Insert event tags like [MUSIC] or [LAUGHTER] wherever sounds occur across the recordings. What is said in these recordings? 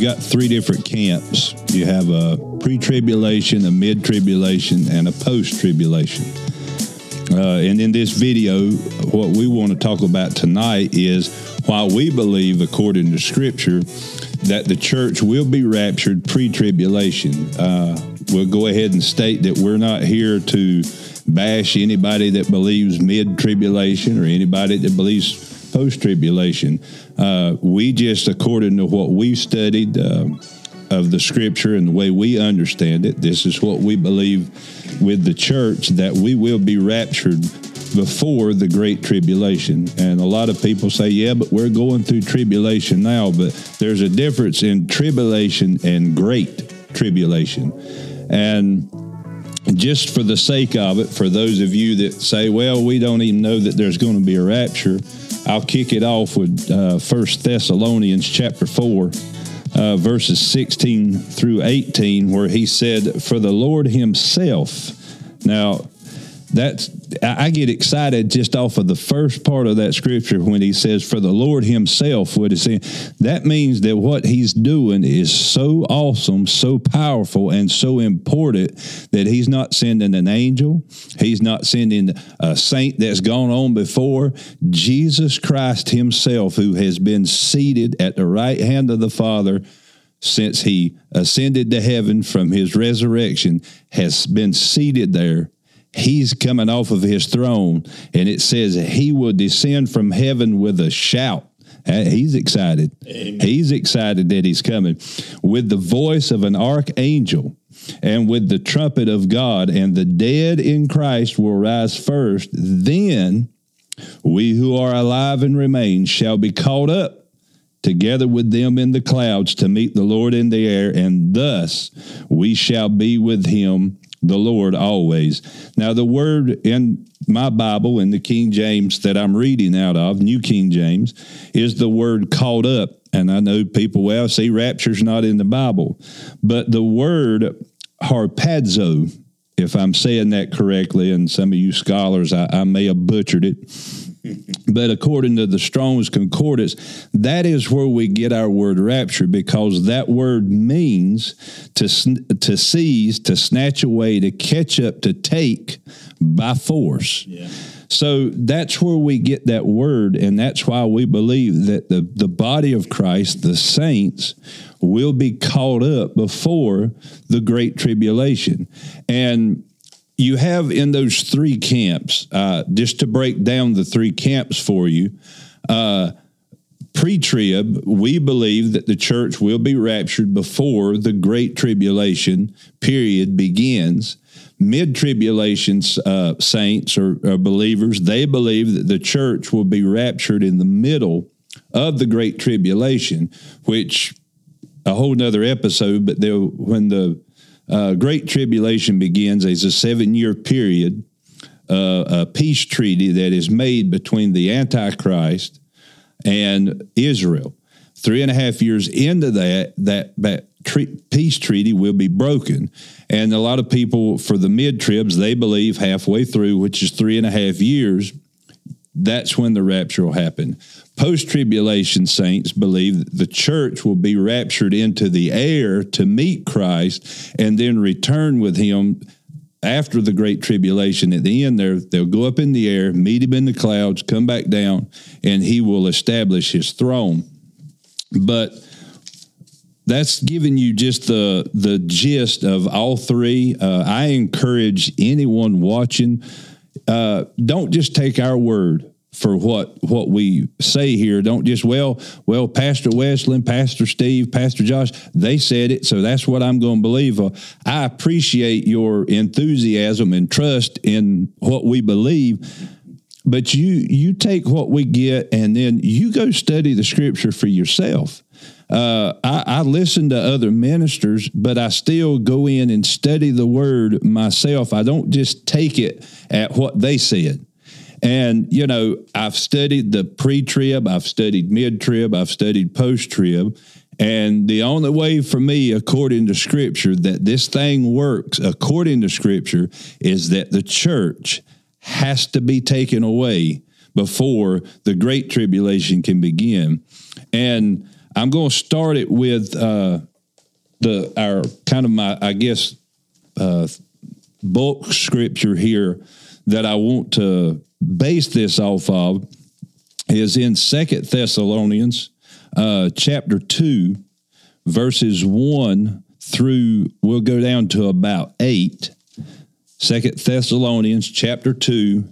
you got three different camps. You have a pre-tribulation, a mid-tribulation, and a post-tribulation. Uh, and in this video, what we want to talk about tonight is while we believe, according to Scripture, that the church will be raptured pre-tribulation. Uh, we'll go ahead and state that we're not here to bash anybody that believes mid-tribulation or anybody that believes post tribulation. Uh, we just, according to what we've studied uh, of the scripture and the way we understand it, this is what we believe with the church that we will be raptured before the great tribulation. And a lot of people say, yeah, but we're going through tribulation now. But there's a difference in tribulation and great tribulation. And just for the sake of it, for those of you that say, well, we don't even know that there's going to be a rapture, I'll kick it off with uh, Thessalonians chapter 4, uh, verses 16 through 18, where he said, For the Lord himself. Now, that's I get excited just off of the first part of that scripture when he says, "For the Lord Himself would have saying." That means that what He's doing is so awesome, so powerful, and so important that He's not sending an angel, He's not sending a saint that's gone on before. Jesus Christ Himself, who has been seated at the right hand of the Father since He ascended to heaven from His resurrection, has been seated there he's coming off of his throne, and it says he will descend from heaven with a shout. Uh, he's excited. Amen. He's excited that he's coming with the voice of an archangel and with the trumpet of God, and the dead in Christ will rise first. Then we who are alive and remain shall be caught up together with them in the clouds to meet the Lord in the air, and thus we shall be with him the Lord always. Now, the word in my Bible, in the King James that I'm reading out of, New King James, is the word caught up. And I know people, well, see, rapture's not in the Bible. But the word harpazo, if I'm saying that correctly, and some of you scholars, I, I may have butchered it but according to the Strong's Concordance, that is where we get our word rapture because that word means to to seize, to snatch away, to catch up, to take by force. Yeah. So that's where we get that word, and that's why we believe that the, the body of Christ, the saints, will be caught up before the great tribulation. And you have in those three camps, uh, just to break down the three camps for you, uh, pre trib, we believe that the church will be raptured before the great tribulation period begins. Mid tribulation uh, saints or, or believers, they believe that the church will be raptured in the middle of the great tribulation, which a whole nother episode, but when the uh, Great Tribulation begins as a seven year period, uh, a peace treaty that is made between the Antichrist and Israel. Three and a half years into that, that, that tre- peace treaty will be broken. And a lot of people, for the mid tribs, they believe halfway through, which is three and a half years, that's when the rapture will happen. Post tribulation saints believe that the church will be raptured into the air to meet Christ and then return with him after the great tribulation. At the end, there they'll go up in the air, meet him in the clouds, come back down, and he will establish his throne. But that's giving you just the the gist of all three. Uh, I encourage anyone watching uh, don't just take our word for what what we say here. Don't just well, well, Pastor Wesley, Pastor Steve, Pastor Josh, they said it, so that's what I'm going to believe. Uh, I appreciate your enthusiasm and trust in what we believe, but you you take what we get and then you go study the Scripture for yourself. Uh, I, I, listen to other ministers, but I still go in and study the word myself. I don't just take it at what they said. And, you know, I've studied the pre trib, I've studied mid trib, I've studied post trib. And the only way for me, according to scripture, that this thing works according to scripture is that the church has to be taken away before the great tribulation can begin. And I'm going to start it with uh, the our kind of my I guess uh, bulk scripture here that I want to base this off of is in Second Thessalonians uh, chapter two, verses one through we'll go down to about eight. Second Thessalonians chapter two,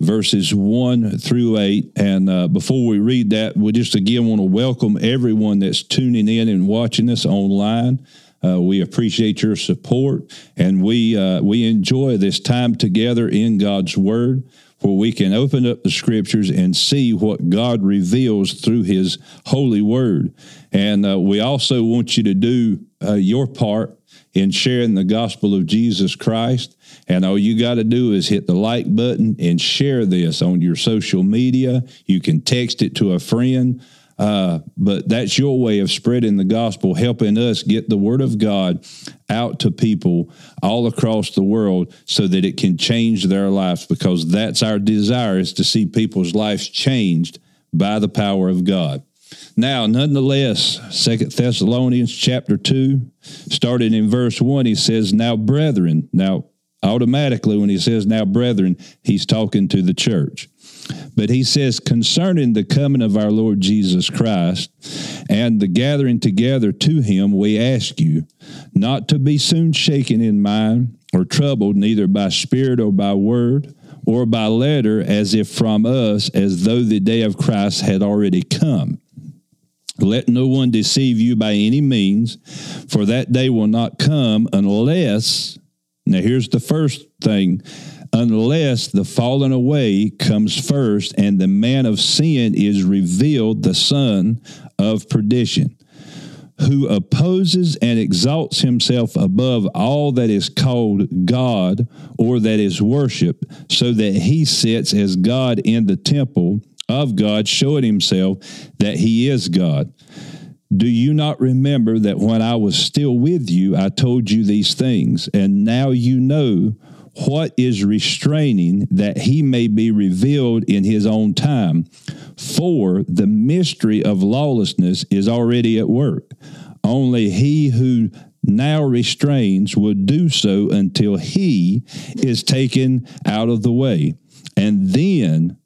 verses 1 through 8. And uh, before we read that, we just again want to welcome everyone that's tuning in and watching us online. Uh, we appreciate your support, and we uh, we enjoy this time together in God's Word, where we can open up the Scriptures and see what God reveals through His holy Word. And uh, we also want you to do uh, your part in sharing the gospel of Jesus Christ. And all you got to do is hit the like button and share this on your social media. You can text it to a friend. Uh, but that's your way of spreading the gospel, helping us get the word of God out to people all across the world so that it can change their lives because that's our desire is to see people's lives changed by the power of God. Now, nonetheless, Second Thessalonians chapter 2, starting in verse 1, he says, Now, brethren, now automatically when he says now brethren he's talking to the church but he says concerning the coming of our lord jesus christ and the gathering together to him we ask you not to be soon shaken in mind or troubled neither by spirit or by word or by letter as if from us as though the day of christ had already come. Let no one deceive you by any means, for that day will not come unless now, here's the first thing unless the falling away comes first and the man of sin is revealed, the son of perdition, who opposes and exalts himself above all that is called God or that is worship, so that he sits as God in the temple of God, showing himself that he is God. Do you not remember that when I was still with you, I told you these things, and now you know what is restraining that he may be revealed in his own time? For the mystery of lawlessness is already at work. Only he who now restrains will do so until he is taken out of the way. And then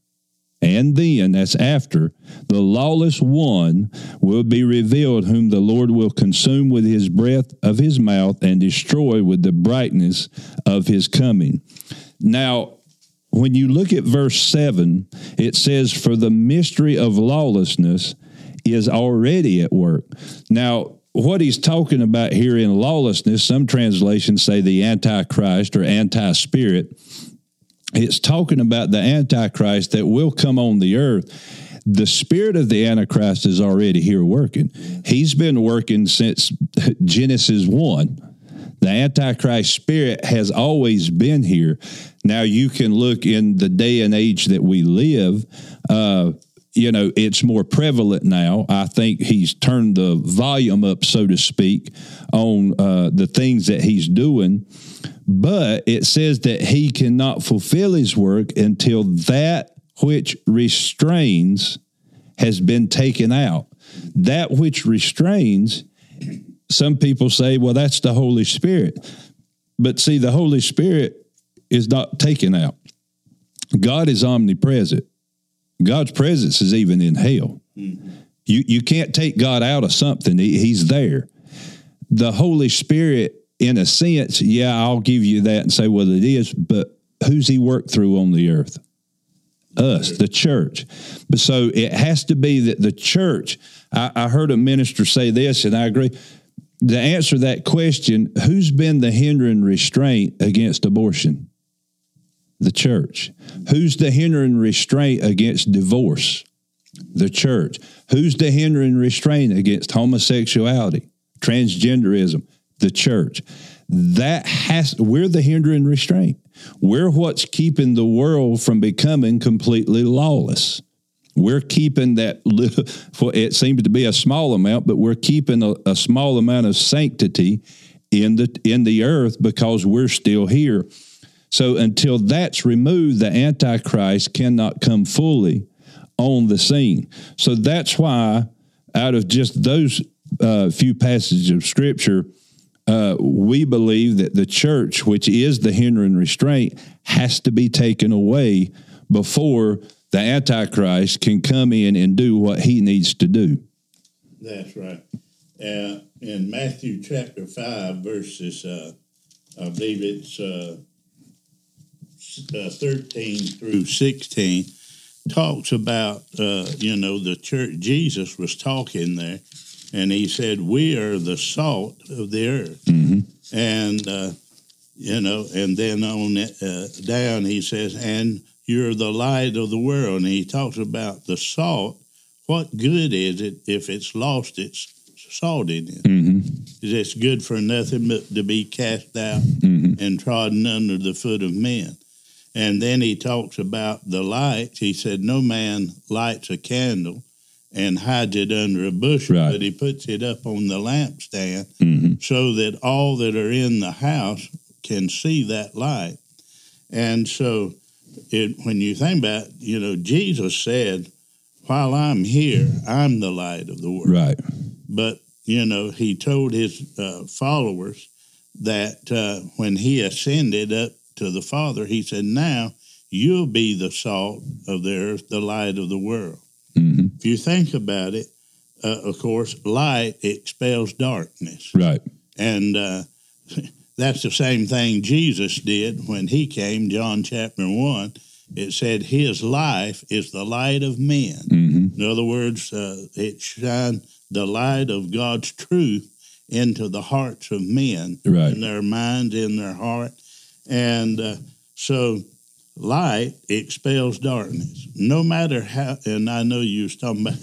and then, that's after, the lawless one will be revealed, whom the Lord will consume with his breath of his mouth and destroy with the brightness of his coming. Now, when you look at verse 7, it says, For the mystery of lawlessness is already at work. Now, what he's talking about here in lawlessness, some translations say the Antichrist or anti spirit it's talking about the Antichrist that will come on the earth. The spirit of the Antichrist is already here working. He's been working since [LAUGHS] Genesis 1. The Antichrist spirit has always been here. Now, you can look in the day and age that we live. Uh, you know, it's more prevalent now. I think he's turned the volume up, so to speak, on uh, the things that he's doing. But it says that he cannot fulfill his work until that which restrains has been taken out. That which restrains, some people say, well, that's the Holy Spirit. But see, the Holy Spirit is not taken out. God is omnipresent. God's presence is even in hell. Mm-hmm. You you can't take God out of something. He, he's there. The Holy Spirit, in a sense, yeah, I'll give you that and say, what it is, but who's he worked through on the earth? Us, the church. But so it has to be that the church, I, I heard a minister say this, and I agree. To answer that question, who's been the hindering restraint against abortion? The church. Who's the hindering restraint against divorce? The church. Who's the hindering restraint against homosexuality, transgenderism? The church. That has, we're the hindering restraint. We're what's keeping the world from becoming completely lawless. We're keeping that little, it seems to be a small amount, but we're keeping a, a small amount of sanctity in the in the earth because we're still here. So until that's removed, the Antichrist cannot come fully on the scene. So that's why, out of just those uh, few passages of Scripture, uh, we believe that the church, which is the hindering restraint, has to be taken away before the Antichrist can come in and do what he needs to do. That's right. Uh, in Matthew chapter 5, verses, uh, I believe it's uh, uh 13 through 16, talks about, uh, you know, the church. Jesus was talking there, and he said, We are the salt of the earth. Mm-hmm. And, uh, you know, and then on it, down, he says, And you're the light of the world. And he talks about the salt. What good is it if it's lost its salt in it? Mm-hmm. It's good for nothing but to be cast out mm-hmm. and trodden under the foot of men. And then he talks about the light. He said, No man lights a candle and hides it under a bushel, right. but he puts it up on the lampstand mm-hmm. so that all that are in the house can see that light. And so it, when you think about, it, you know, Jesus said, "While I'm here, I'm the light of the world." Right. But you know, he told his uh, followers that uh, when he ascended up to the Father, he said, "Now you'll be the salt of the earth, the light of the world." Mm-hmm. If you think about it, uh, of course, light expels darkness. Right. And uh, [LAUGHS] that's the same thing Jesus did when he came, John chapter 1. It said, His life is the light of men. Mm-hmm. In other words, uh, it shined the light of God's truth into the hearts of men, right. in their minds, in their heart. And uh, so light expels darkness. No matter how, and I know you was talking about, [LAUGHS]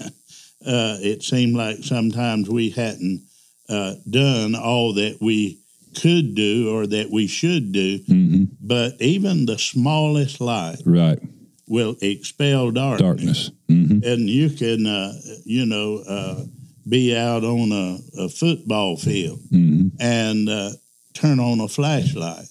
uh, it seemed like sometimes we hadn't uh, done all that we could do or that we should do, mm-hmm. but even the smallest light right. will expel darkness. Darkness. Mm-hmm. And you can, uh, you know, uh, be out on a, a football field mm-hmm. and uh, turn on a flashlight.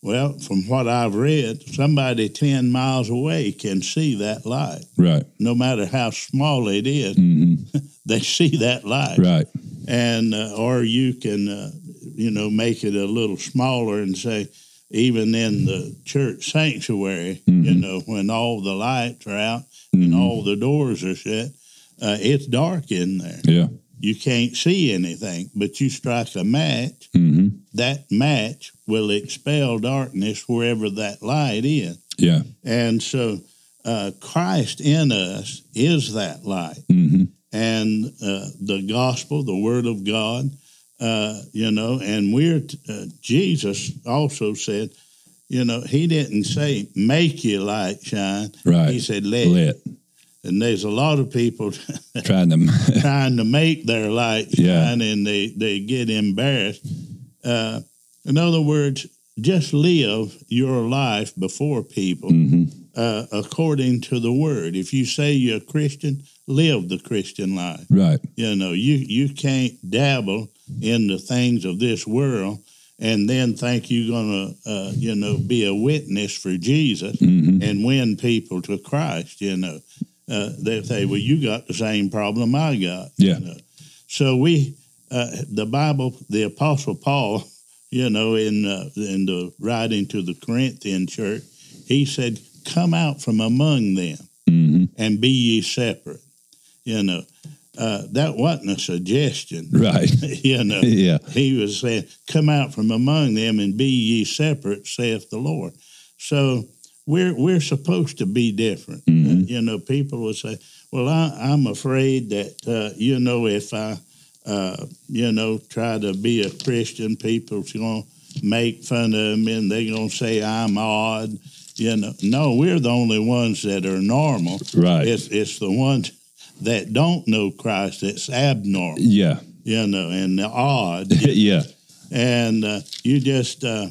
Well, from what I've read, somebody 10 miles away can see that light. Right. No matter how small it is, mm-hmm. [LAUGHS] they see that light. Right. And, uh, or you can, uh, you know, make it a little smaller and say, even in the church sanctuary, mm-hmm. you know, when all the lights are out mm-hmm. and all the doors are shut, uh, it's dark in there. Yeah. You can't see anything, but you strike a match, mm-hmm. that match will expel darkness wherever that light is. Yeah. And so uh, Christ in us is that light. Mm-hmm. And uh, the gospel, the word of God, uh, you know, and we're, uh, Jesus also said, you know, he didn't say, make your light shine. Right. He said, let. Let. And there's a lot of people [LAUGHS] trying to [LAUGHS] trying to make their light shine, Yeah. and they they get embarrassed. Uh, in other words, just live your life before people hmm uh, according to the word. If you say you're a Christian, live the Christian life. Right. You know, you you can't dabble in the things of this world and then think you're going to, uh, you know, be a witness for Jesus hmm and win people to Christ. You know, uh, they say, "Well, you got the same problem I got." Yeah. You know? So we, uh, the Bible, the Apostle Paul, you know, in uh, in the writing to the Corinthian church, he said, "Come out from among them hmm and be ye separate." You know, uh, that wasn't a suggestion. Right. [LAUGHS] you know, yeah. he was saying, "Come out from among them and be ye separate," saith the Lord. So we're we're supposed to be different. Mhm. Uh, you know, people will say, "Well, I, I'm afraid that uh, you know if I, uh, you know, try to be a Christian, people's going to make fun of me and they're going to say I'm odd." You know, no, we're the only ones that are normal. Right. It's it's the ones that don't know Christ that's abnormal. Yeah. You know, and odd [LAUGHS] yeah. and uh, you just uh,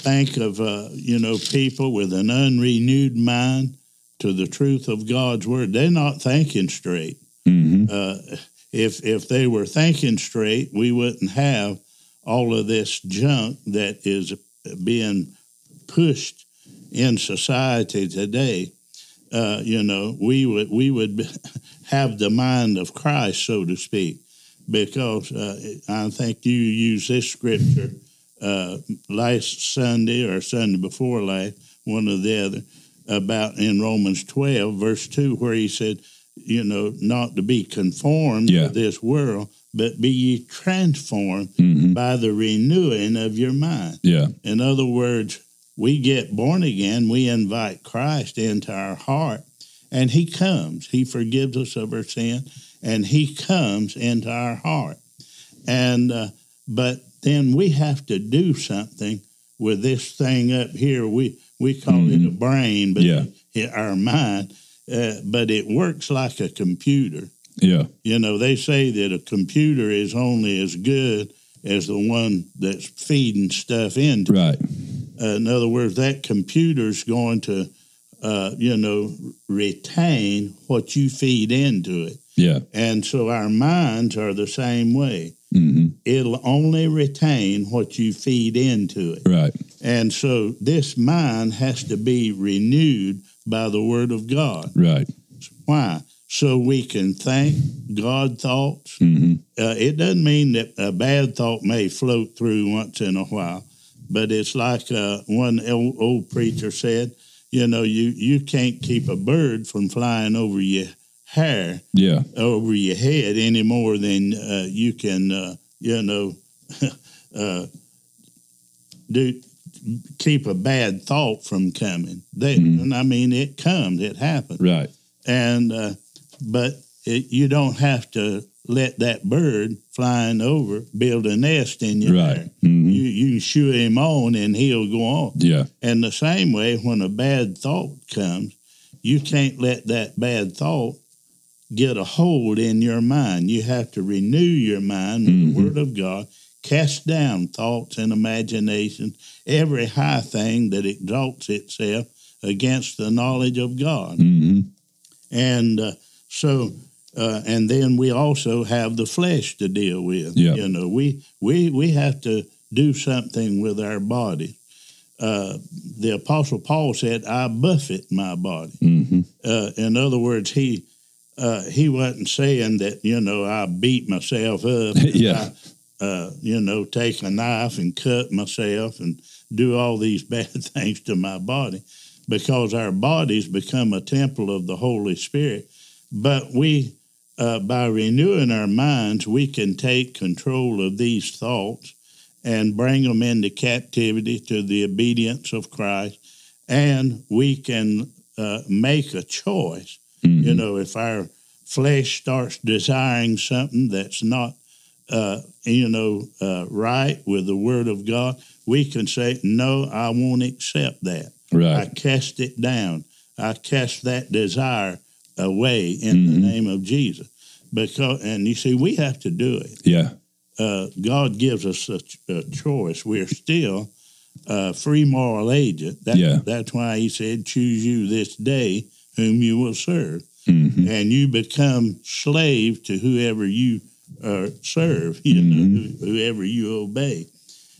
think of uh, you know people with an unrenewed mind to the truth of God's word. They're not thinking straight. hmm Uh, if if they were thinking straight, we wouldn't have all of this junk that is being pushed in society today, uh, you know, we would we would [LAUGHS] have the mind of Christ, so to speak, because uh, I think you use this scripture uh, last Sunday or Sunday before last, one or the other, about in Romans twelve verse two, where he said, you know, not to be conformed Yeah. to this world, but be ye transformed Mhm. by the renewing of your mind. Yeah. In other words, we get born again, we invite Christ into our heart, and He comes. He forgives us of our sin, and He comes into our heart. And uh, but then we have to do something with this thing up here. We we call it a brain, but Yeah. it- our mind. Uh, but it works like a computer. Yeah. You know, they say that a computer is only as good as the one that's feeding stuff into. Right. Uh, in other words, that computer's going to, uh, you know, retain what you feed into it. Yeah. And so our minds are the same way. Hmm It'll only retain what you feed into it. Right. And so this mind has to be renewed by the Word of God. Right. Why? So we can think God thoughts. hmm Uh, it doesn't mean that a bad thought may float through once in a while, but it's like uh, one old, old preacher said, you know, you, you can't keep a bird from flying over your hair, Yeah. over your head any more than uh, you can, uh, you know, [LAUGHS] uh, do keep a bad thought from coming. Mhm. And I mean, it comes, it happens Right. and uh, but it, you don't have to let that bird flying over build a nest in your Right. hair. hmm You you can shoo him on and he'll go on. Yeah. And the same way, when a bad thought comes, you can't let that bad thought get a hold in your mind. You have to renew your mind with Mhm. the Word of God. Cast down thoughts and imaginations, every high thing that exalts itself against the knowledge of God hmm and uh, so uh, and then we also have the flesh to deal with Yeah. you know we we we have to do something with our body uh, the apostle paul said i buffet my body hmm uh, in other words he uh, he wasn't saying that you know i beat myself up [LAUGHS] Yeah. I, uh, you know take a knife and cut myself and do all these [LAUGHS] bad things to my body because our bodies become a temple of the Holy Spirit. But we, uh, by renewing our minds, we can take control of these thoughts and bring them into captivity to the obedience of Christ. And we can uh, make a choice. Hmm You know, if our flesh starts desiring something that's not, uh, you know, uh, right with the Word of God, we can say, No, I won't accept that. Right. I cast it down. I cast that desire away in Mhm. the name of Jesus. Because, and you see, we have to do it. Yeah. Uh, God gives us a, ch- a choice. We're still a free moral agent. That, Yeah. That's why He said, "Choose you this day whom you will serve," hmm and you become slave to whoever you uh, serve. You know, Mhm. who- whoever you obey.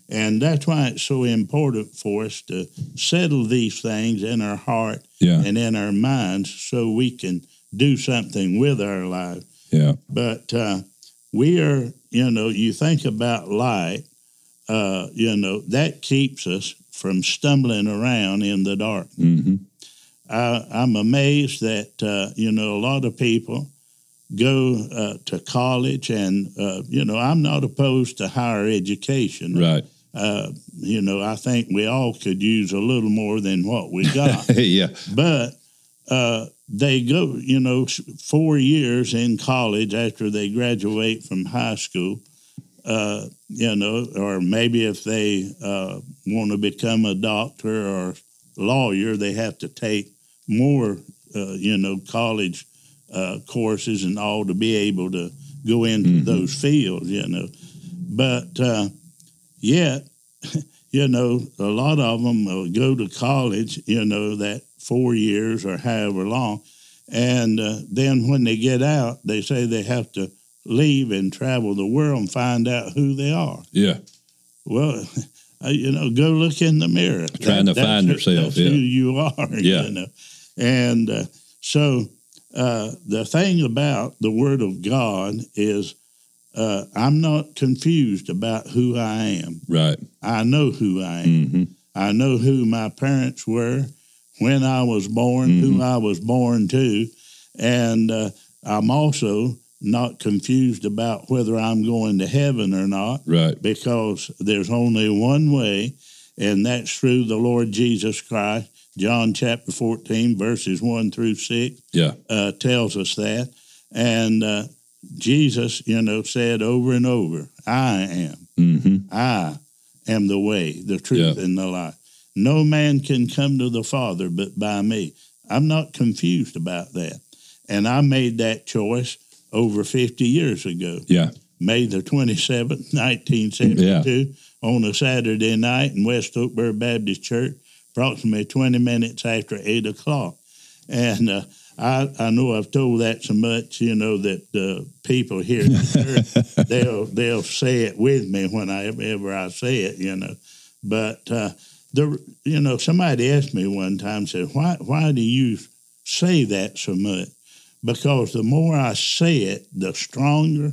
And that's why it's so important for us to settle these things in our heart Yeah. and in our minds so we can do something with our life. Yeah. But uh, we are, you know, you think about light, uh, you know, that keeps us from stumbling around in the dark. hmm I, I'm amazed that, uh, you know, a lot of people go uh, to college and, uh, you know, I'm not opposed to higher education. Right. Uh, you know, I think we all could use a little more than what we [LAUGHS] got. yeah. but uh, they go, you know, four years in college after they graduate from high school, uh, you know, or maybe if they uh, want to become a doctor or lawyer, they have to take more, uh, you know, college uh, courses and all to be able to go into Mhm. those fields, you know. But uh, yet, [LAUGHS] you know, a lot of them will go to college, you know, that four years or however long. And uh, then when they get out, they say they have to leave and travel the world and find out who they are. Yeah. Well, [LAUGHS] uh, you know, go look in the mirror. Trying to find who- herself, That's yeah. who you are. [LAUGHS] Yeah. You know, and uh, so uh, the thing about the Word of God is, uh, I'm not confused about who I am. Right. I know who I am. hmm I know who my parents were, when I was born, Mm-hmm. who I was born to, and uh, I'm also not confused about whether I'm going to heaven or not Right. because there's only one way, and that's through the Lord Jesus Christ. John chapter 14, verses 1 through 6 Yeah. uh, tells us that. And uh, Jesus, you know, said over and over, I am. hmm I am the way, the truth, Yeah. and the life. No man can come to the Father but by me. I'm not confused about that. And I made that choice over 50 years ago. Yeah. May the 27th, 1972, on a Saturday night in West Oakburg Baptist Church, approximately 20 minutes after 8 o'clock. And uh, I, I know I've told that so much, you know, that uh, people here the [LAUGHS] church, they'll, they'll say it with me whenever I say it, you know. But, uh, the, you know, somebody asked me one time, said, why, why do you say that so much? Because the more I say it, the stronger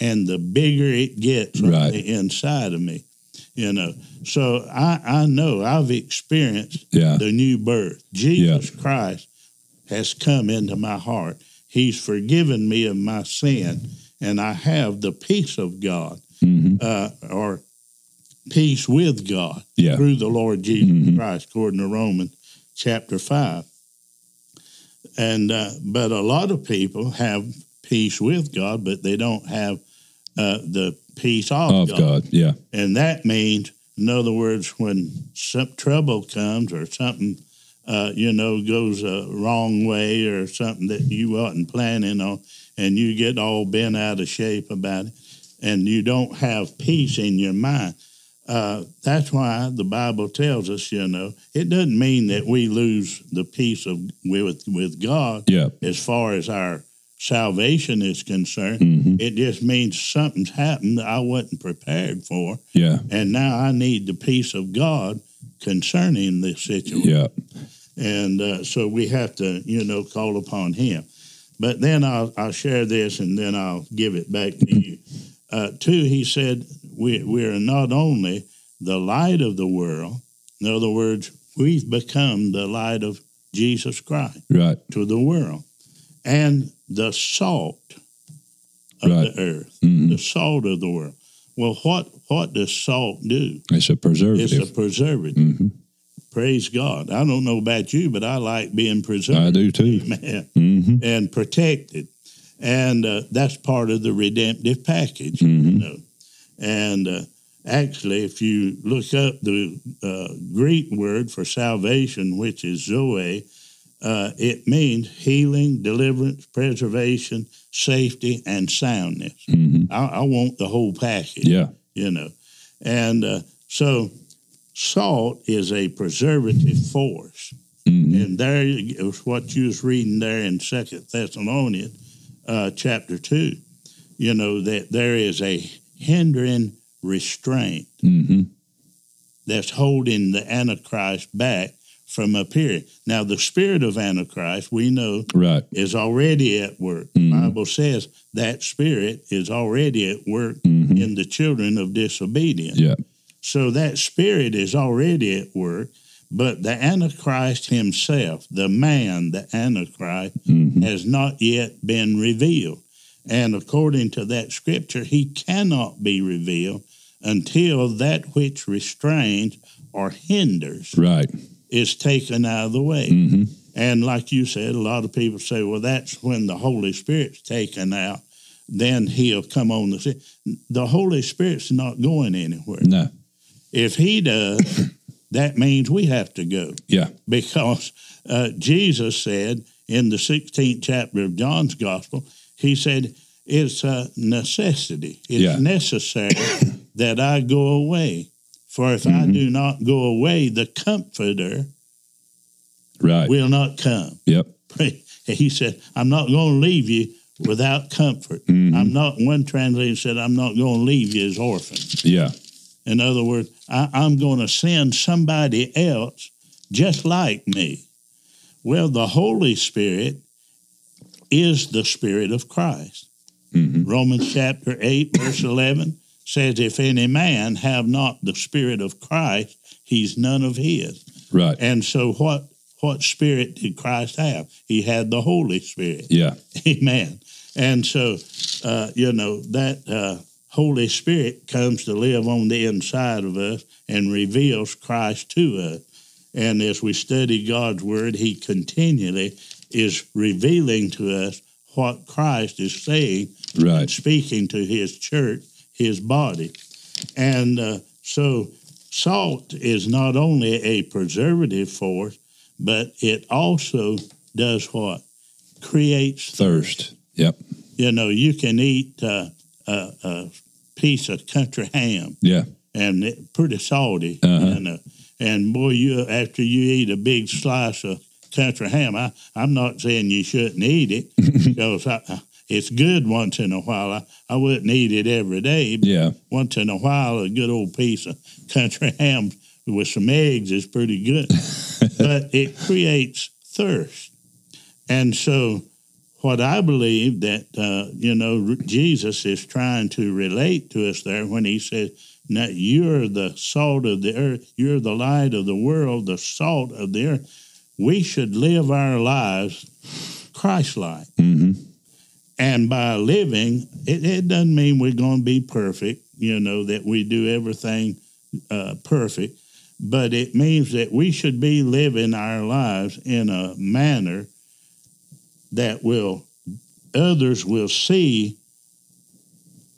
and the bigger it gets Right. on the inside of me. You know, so I, I know I've experienced Yeah. the new birth. Jesus Christ has come into my heart. He's forgiven me of my sin, and I have the peace of God, hmm uh, or peace with God Yeah. through the Lord Jesus Mhm. Christ, according to Romans chapter five. And uh, but a lot of people have peace with God, but they don't have uh, the peace of, Of God. God. Yeah. And that means, in other words, when some trouble comes or something, uh, you know, goes a wrong way or something that you wasn't planning on, and you get all bent out of shape about it, and you don't have peace in your mind. Uh, that's why the Bible tells us, you know, it doesn't mean that we lose the peace of with with God Yeah. as far as our salvation is concerned. hmm It just means something's happened that I wasn't prepared for, Yeah. and now I need the peace of God concerning this situation. Yeah. And uh, so we have to, you know, call upon Him. But then I'll, I'll share this, and then I'll give it back to you. Uh, two, He said, we, we are not only the light of the world. In other words, we've become the light of Jesus Christ Right. to the world, and the salt of Right. the earth hmm the salt of the world. Well, what what does salt do? It's a preservative. It's a preservative. hmm Praise God. I don't know about you, but I like being preserved. I do too. [LAUGHS] man, hmm and protected, and uh, that's part of the redemptive package, you hmm know. And uh, actually, if you look up the uh, Greek word for salvation, which is zoe, uh, it means healing, deliverance, preservation, safety, and soundness. hmm I, I want the whole package, Yeah. you know. And uh, so salt is a preservative force. hmm And there is what you was reading there in Second Thessalonians uh, chapter 2, you know, that there is a hindering restraint hmm that's holding the Antichrist back from appearing. Now, the spirit of Antichrist, we know, Right. is already at work. Mhm. The Bible says that spirit is already at work hmm in the children of disobedience. Yeah. So that spirit is already at work, but the Antichrist himself, the man, the Antichrist, hmm has not yet been revealed. And according to that scripture, he cannot be revealed until that which restrains or hinders Right. Is taken out of the way. hmm And like you said, a lot of people say, well, that's when the Holy Spirit's taken out, then he'll come on the scene. The Holy Spirit's not going anywhere. No. If he does, [COUGHS] that means we have to go Yeah. because uh, Jesus said in the 16th chapter of John's Gospel, he said, it's a necessity. It's Yeah. necessary [COUGHS] that I go away. For if I Mhm. do not go away, the Comforter Right. will not come. Yep. He said, I'm not going to leave you without comfort. Mhm. I'm not, one translation said, I'm not going to leave you as orphans. Yeah. In other words, I, I'm going to send somebody else just like me. Well, the Holy Spirit is the Spirit of Christ. Mhm. Romans chapter 8, verse 11 says, If any man have not the Spirit of Christ, he's none of his. Right. And so, what, what Spirit did Christ have? He had the Holy Spirit. Yeah. [LAUGHS] Amen. And so, uh, you know, that uh, Holy Spirit comes to live on the inside of us and reveals Christ to us. And as we study God's Word, He continually is revealing to us what Christ is saying and Right. speaking to His church, His body. And uh, so, salt is not only a preservative force, but it also does what? Creates Thirst. Yep. you know, you can eat uh, a, a piece of country ham Yeah. and it pretty salty, Uh-huh. know. And boy, you after you eat a big slice of country ham, I, I'm not saying you shouldn't eat it [LAUGHS] because I, it's good once in a while. I, I wouldn't eat it every day, but Yeah. once in a while, a good old piece of country [LAUGHS] ham with some eggs is pretty good. [LAUGHS] but it creates thirst. And so, what I believe that, uh, you know, Jesus is trying to relate to us there when he says, now you're the salt of the earth, you're the light of the world, the salt of the earth. We should live our lives Christ like. hmm And by living, it, it doesn't mean we're going to be perfect, you know, that we do everything uh, perfect, but it means that we should be living our lives in a manner that will, others will see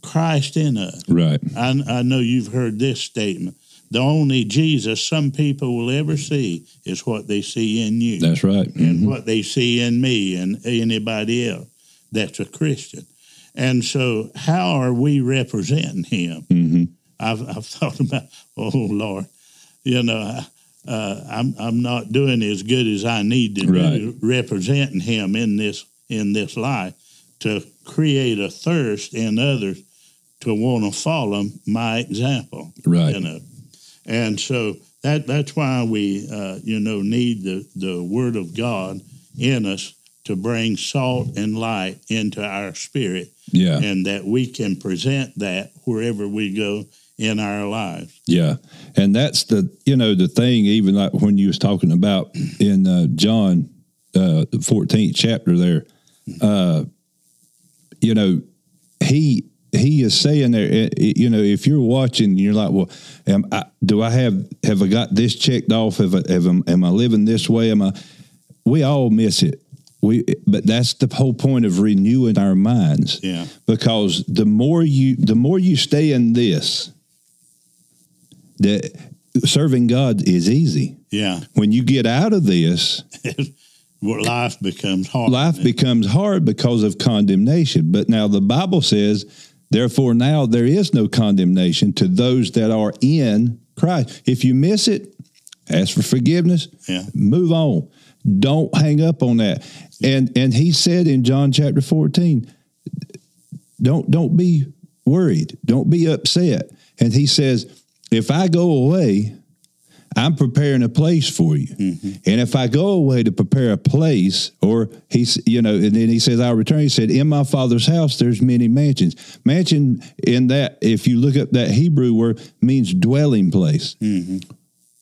Christ in us. Right. I, I know you've heard this statement. The only Jesus some people will ever see is what they see in you That's right. and Mhm. what they see in me and anybody else that's a Christian. And so, how are we representing Him? Mhm. I've, I've [LAUGHS] thought about, oh Lord, you know, uh, I'm I'm not doing as good as I need to do representing Him in this in this life to create a thirst in others to want to follow my example Right. you know. And so that that's why we uh, you know need the the word of God in us to bring salt and light into our spirit Yeah. and that we can present that wherever we go in our lives. Yeah, and that's the you know the thing. Even like when you was talking about in uh, John, uh, the fourteenth chapter there, uh, you know, he he is saying there. eh, eh, You know, if you're watching, you're like, well, am I, do I have have I got this checked off? Have I, have I, am I living this way? Am I? We all miss it. We, but that's the whole point of renewing our minds Yeah. because the more you the more you stay in this that serving God is easy. Yeah. When you get out of this, [LAUGHS] life becomes hard. life becomes hard because of condemnation. But now the Bible says, therefore now there is no condemnation to those that are in Christ. If you miss it, ask for forgiveness, Yeah. move on. Don't hang up on that. And and he said in John chapter 14, don't don't be worried. Don't be upset. And he says, if I go away, I'm preparing a place for you. Mm-hmm. And if I go away to prepare a place, or he's, you know, and then he says, I'll return. He said, In my father's house, there's many mansions. Mansion, in that, if you look up that Hebrew word, means dwelling place. Mm-hmm.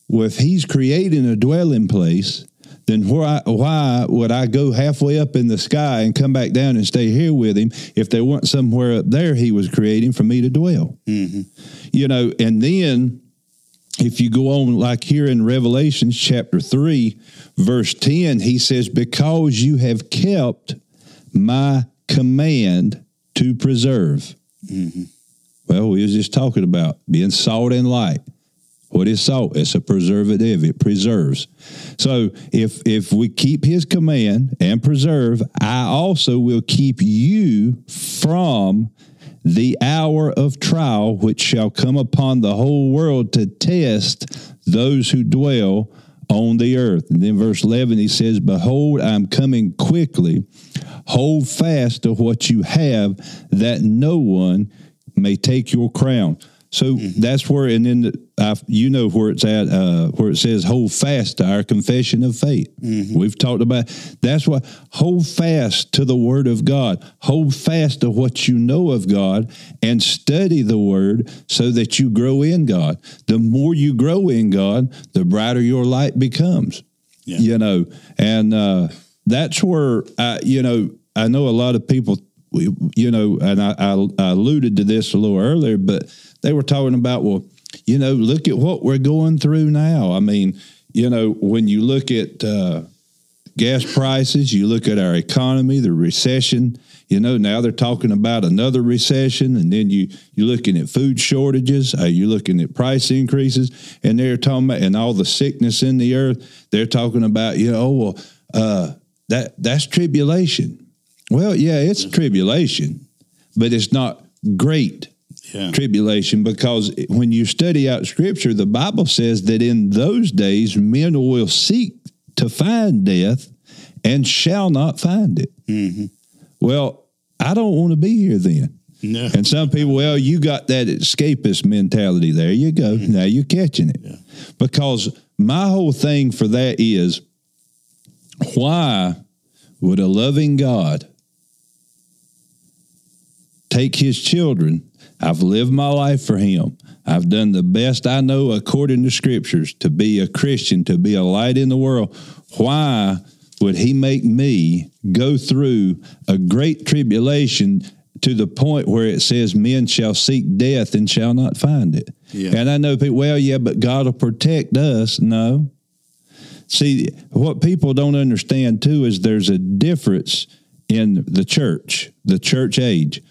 Well, if he's creating a dwelling place, then why, why would I go halfway up in the sky and come back down and stay here with him if there weren't somewhere up there he was creating for me to dwell? Mm-hmm. You know, and then if you go on like here in Revelations chapter 3, verse 10, he says, Because you have kept my command to preserve. Mm-hmm. Well, we was just talking about being salt and light. What is salt? It's a preservative. It preserves. So if if we keep his command and preserve, I also will keep you from the hour of trial which shall come upon the whole world to test those who dwell on the earth. And then verse 11 he says, Behold, I'm coming quickly. Hold fast to what you have, that no one may take your crown. So mm-hmm. that's where, and then the, I, you know where it's at, uh, where it says hold fast to our confession of faith. We've talked about that's why hold fast to the word of God, hold fast to what you know of God, and study the word so that you grow in God. The more you grow in God, the brighter your light becomes. Yeah. You know, and uh, that's where I, you know, I know a lot of people, you know, and I, I, I alluded to this a little earlier, but they were talking about, well, you know, look at what we're going through now. I mean, you know, when you look at uh, gas prices, you look at our economy, the recession. You know, now they're talking about another recession, and then you you're looking at food shortages. Uh, you're looking at price increases, and they're talking about and all the sickness in the earth. They're talking about, you know, oh, well, uh, that that's tribulation. Well, yeah, it's tribulation, but it's not great Yeah. tribulation because when you study out scripture, the Bible says that in those days men will seek to find death and shall not find it. Mm-hmm. Well, I don't want to be here then. No. [LAUGHS] And some people, well, you got that escapist mentality. There you go. Now you're catching it. Yeah. Because my whole thing for that is why would a loving God take his children? I've lived my life for him. I've done the best I know according to scriptures to be a Christian, to be a light in the world. Why would he make me go through a great tribulation to the point where it says men shall seek death and shall not find it? Yeah. And I know people, well, yeah, but God will protect us. No. See, what people don't understand too is there's a difference in the church, the church age.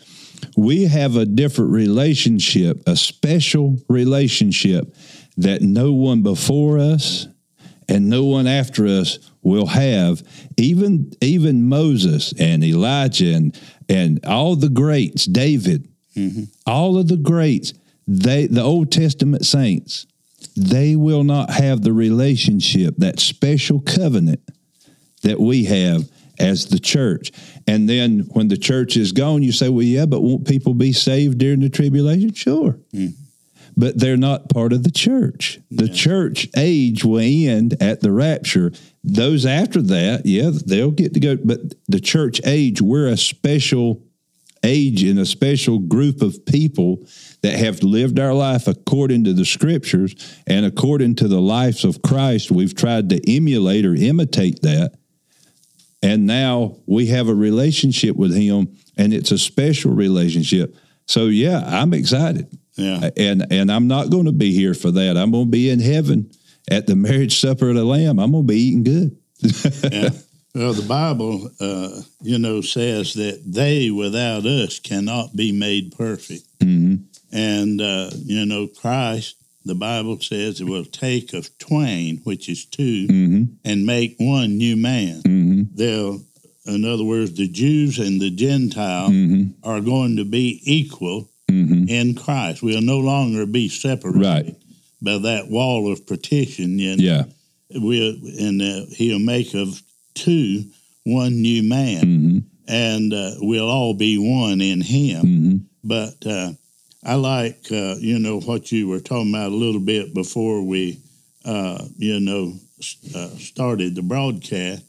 We have a different relationship, a special relationship that no one before us and no one after us will have. Even even Moses and Elijah and and all the greats, David, mm-hmm. all of the greats, they the Old Testament saints, they will not have the relationship, that special covenant that we have as the church. And then when the church is gone, you say, well, yeah, but won't people be saved during the tribulation? Sure. Hmm. But they're not part of the church. The church age will end at the rapture. Those after that, yeah, they'll get to go. But the church age, we're a special age and a special group of people that have lived our life according to the scriptures and according to the lives of Christ. We've tried to emulate or imitate that. And now we have a relationship with him and it's a special relationship. So yeah, I'm excited. Yeah. And and I'm not going to be here for that. I'm going to be in heaven at the marriage supper of the lamb. I'm going to be eating good. [LAUGHS] yeah. Well, the Bible, uh, you know, says that they without us cannot be made perfect. Mhm. And, uh, you know, Christ, the Bible says it will take of twain, which is 2 Mhm. and make one new man. Mhm. They'll, in other words, the Jews and the Gentile Mhm. are going to be equal Mhm. in Christ. We'll no longer be separated Right. by that wall of partition. Know? Yeah. we'll and uh, he'll make of two one new man, Mhm. and uh, we'll all be one in him. Mhm. But uh, I like uh, you know what you were talking about a little bit before we uh, you know uh, started the broadcast.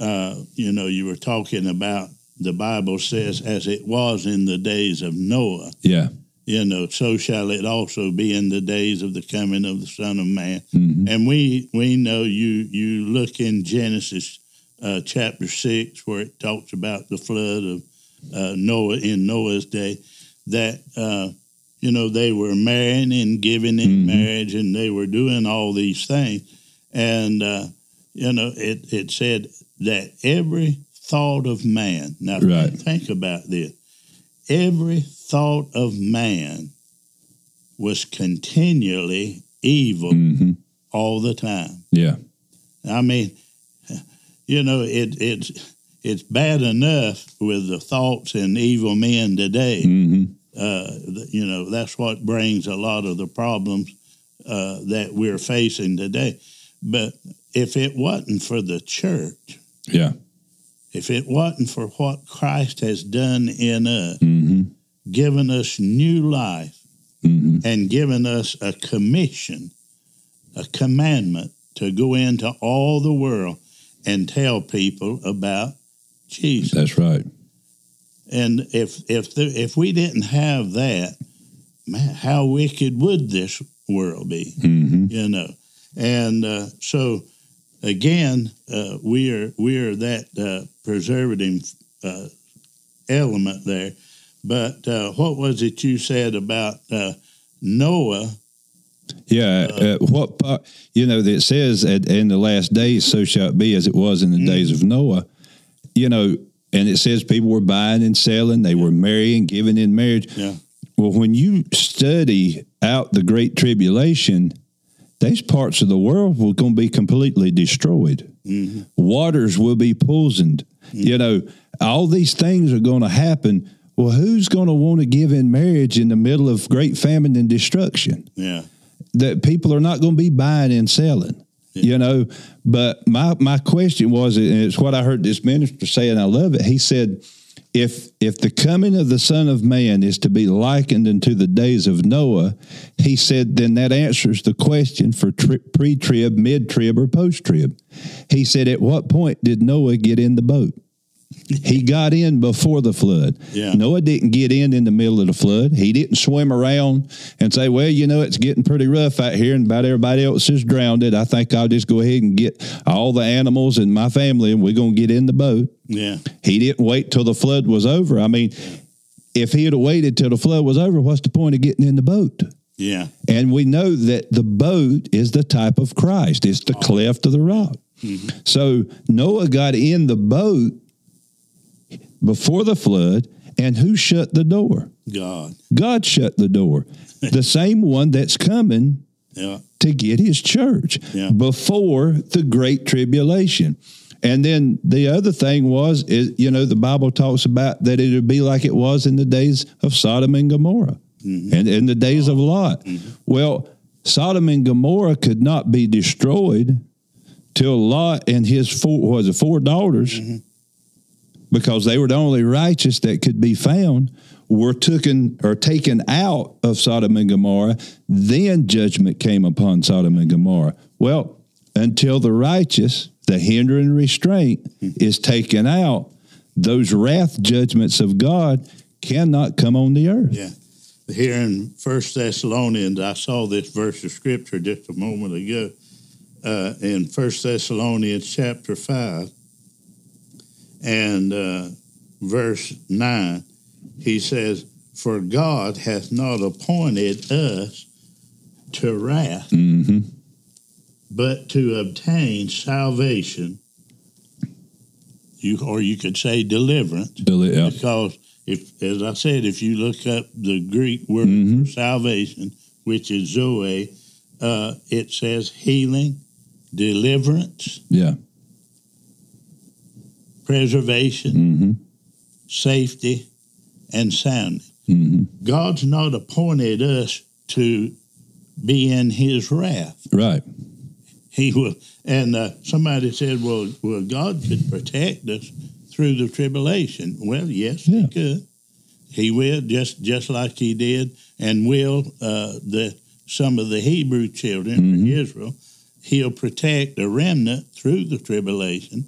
Uh, you know, you were talking about the Bible says, "As it was in the days of Noah." Yeah. you know, so shall it also be in the days of the coming of the Son of Man. Mhm. And we we know you you look in Genesis uh, chapter six where it talks about the flood of uh, Noah in Noah's day that uh, you know they were marrying and giving in Mhm. marriage and they were doing all these things and uh, you know it it said that every thought of man now Right. think about this every thought of man was continually evil Mhm. all the time. Yeah. I mean, you know, it it's it's bad enough with the thoughts and evil men today. Mhm. Uh, you know, that's what brings a lot of the problems uh, that we're facing today. But if it wasn't for the church, Yeah. if it wasn't for what Christ has done in us, Mhm. given us new life, Mhm. and given us a commission, a commandment to go into all the world and tell people about Jesus. That's right. And if if the, if we didn't have that, man, how wicked would this world be? hmm You know, and uh, so again, uh, we are we are that uh, preservative uh, element there. But uh, what was it you said about uh, Noah? Yeah. Uh, what part, you know, that it says at, in the last days, so shall it be as it was in the days of Noah, you know, and it says people were buying and selling, they were marrying, giving in marriage. Yeah, Well, when you study out the Great Tribulation, these parts of the world were going to be completely destroyed. Mhm. Waters will be poisoned. You know, all these things are going to happen. Well, who's going to want to give in marriage in the middle of great famine and destruction? yeah, that people are not going to be buying and selling. You know, but my my question was, and it's what I heard this minister say, and I love it. He said, "If if the coming of the Son of Man is to be likened unto the days of Noah, he said, then that answers the question for tri- pre-trib, mid-trib, or post-trib. He said, at what point did Noah get in the boat? He got in before the flood. Yeah. Noah didn't get in in the middle of the flood. He didn't swim around and say, "Well, you know, it's getting pretty rough out here, and about everybody else is drowned. I think I'll just go ahead and get all the animals and my family, and we're going to get in the boat." yeah, He didn't wait till the flood was over. I mean, if he had waited till the flood was over, what's the point of getting in the boat? yeah, And we know that the boat is the type of Christ. It's the oh. cleft of the rock. Mm-hmm. So Noah got in the boat before the flood, and who shut the door? God, God shut the door. [LAUGHS] the same one that's coming yeah, to get his church Yeah. before the great tribulation. And then the other thing was, is you know, the Bible talks about that it would be like it was in the days of Sodom and Gomorrah, mm-hmm. and in the days of oh. Lot. Mm-hmm. Well, Sodom and Gomorrah could not be destroyed till Lot and his four was it four daughters, mm-hmm. Because they were the only righteous that could be found. Were taken or taken out of Sodom and Gomorrah, then judgment came upon Sodom and Gomorrah. Well, until the righteous, the hindering restraint is taken out, those wrath judgments of God cannot come on the earth. yeah. Here in First Thessalonians, I saw this verse of scripture just a moment ago. Uh, in First Thessalonians chapter five and uh, verse nine, he says, "For God hath not appointed us to wrath, hmm but to obtain salvation." You or you could say deliverance. Yeah. Because if, as I said, if you look up the Greek word Mhm. for salvation, which is zoe, uh, it says healing, deliverance, Yeah. Preservation, hmm safety, and soundness. hmm God's not appointed us to be in His wrath. Right. He will, and uh, somebody said, "Well, well, God could protect us through the tribulation." Well, yes, Yeah. He could. He will, just just like He did, and will uh, the some of the Hebrew children Mhm. Israel. He'll protect a remnant through the tribulation,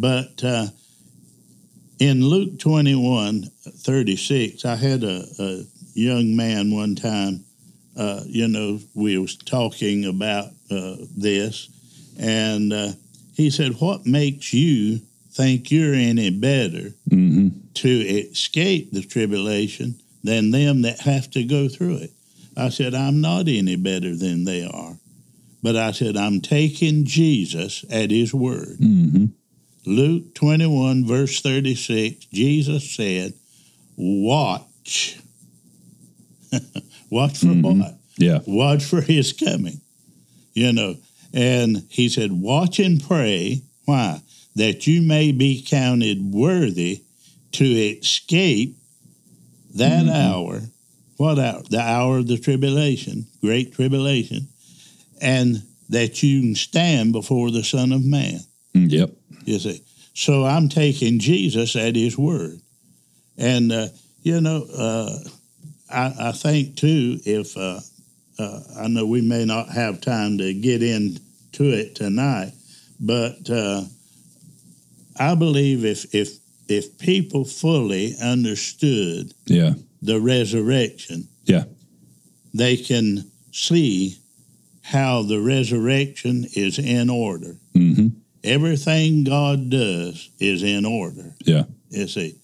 but uh, in Luke 21, 36, I had a, a young man one time uh, you know, we was talking about uh, this, and uh, he said, "What makes you think you're any better hmm to escape the tribulation than them that have to go through it?" I said, "I'm not any better than they are, but I said I'm taking Jesus at His word." hmm Luke 21, verse 36, Jesus said, Watch. [LAUGHS] Watch for Mhm. what? Yeah. Watch for his coming. You know, and he said, Watch and pray. Why? That you may be counted worthy to escape that Mhm. hour. What hour? The hour of the tribulation, great tribulation, and that you can stand before the Son of Man. Mm, Yep. You see, so I'm taking Jesus at His word, and uh, you know, uh, I, I think too, if uh, uh, I know we may not have time to get into it tonight, but uh, I believe if if if people fully understood Yeah. the resurrection, Yeah. they can see how the resurrection is in order. Mm-hmm. Everything God does is in order. Yeah. You see,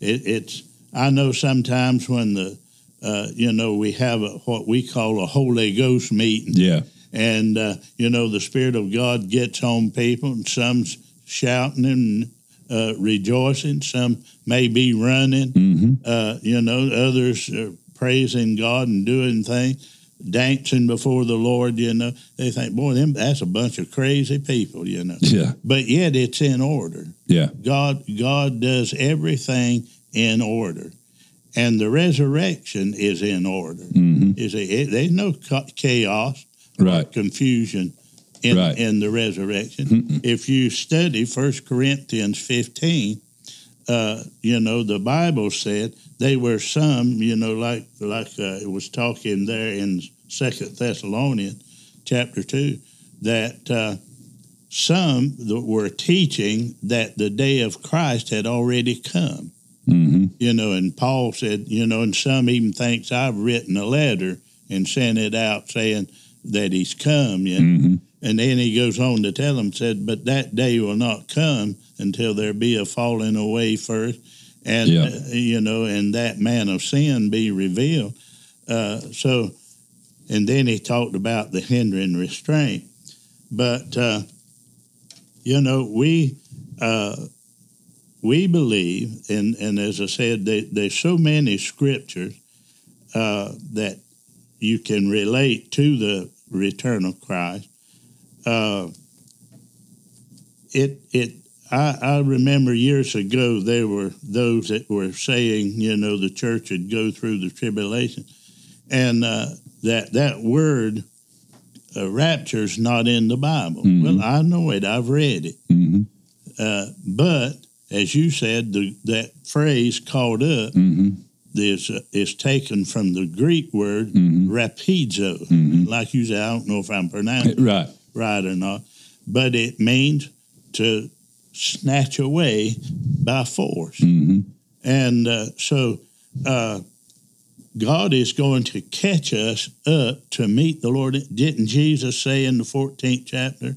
it, it's. I know sometimes when the, uh, you know, we have a, what we call a Holy Ghost meeting, Yeah. and uh, you know the Spirit of God gets on people, and some's shouting and uh, rejoicing, some may be running, Mm-hmm. uh, you know, others are praising God and doing things, dancing before the Lord. You know, they think, boy, them that's a bunch of crazy people. You know, Yeah. but yet it's in order. Yeah. God God does everything in order, and the resurrection is in order. Mm-hmm. You see, it, there's no chaos, Right. confusion in Right. in the resurrection. Mm-mm. If you study First Corinthians 15, uh, you know the Bible said they were some, you know, like like uh, it was talking there in Second Thessalonians chapter two, that uh, some that were teaching that the day of Christ had already come Mm-hmm. you know, and Paul said, you know, and some even thinks I've written a letter and sent it out saying that he's come, you know. Mm-hmm. And then he goes on to tell them, said, but that day will not come until there be a falling away first, and Yeah. uh, you know, and that man of sin be revealed. Uh, so, and then he talked about the hindering restraint, but uh, you know, we. Uh, we believe, and, and as I said, they, there's so many scriptures uh, that you can relate to the return of Christ. Uh, it it I, I remember years ago there were those that were saying, you know, the church would go through the tribulation, and uh, that that word uh, rapture is not in the Bible. Mhm. Well, I know it. I've read it. Mm-hmm. Uh, but as you said, the, that phrase called up Mm-hmm. is uh, is taken from the Greek word Mm-hmm. rapizo. Mhm. Like you said, I don't know if I'm pronouncing it Right. Right or not, but it means to snatch away by force. Mm-hmm. And uh, so uh, God is going to catch us up to meet the Lord. Didn't Jesus say in the 14th chapter?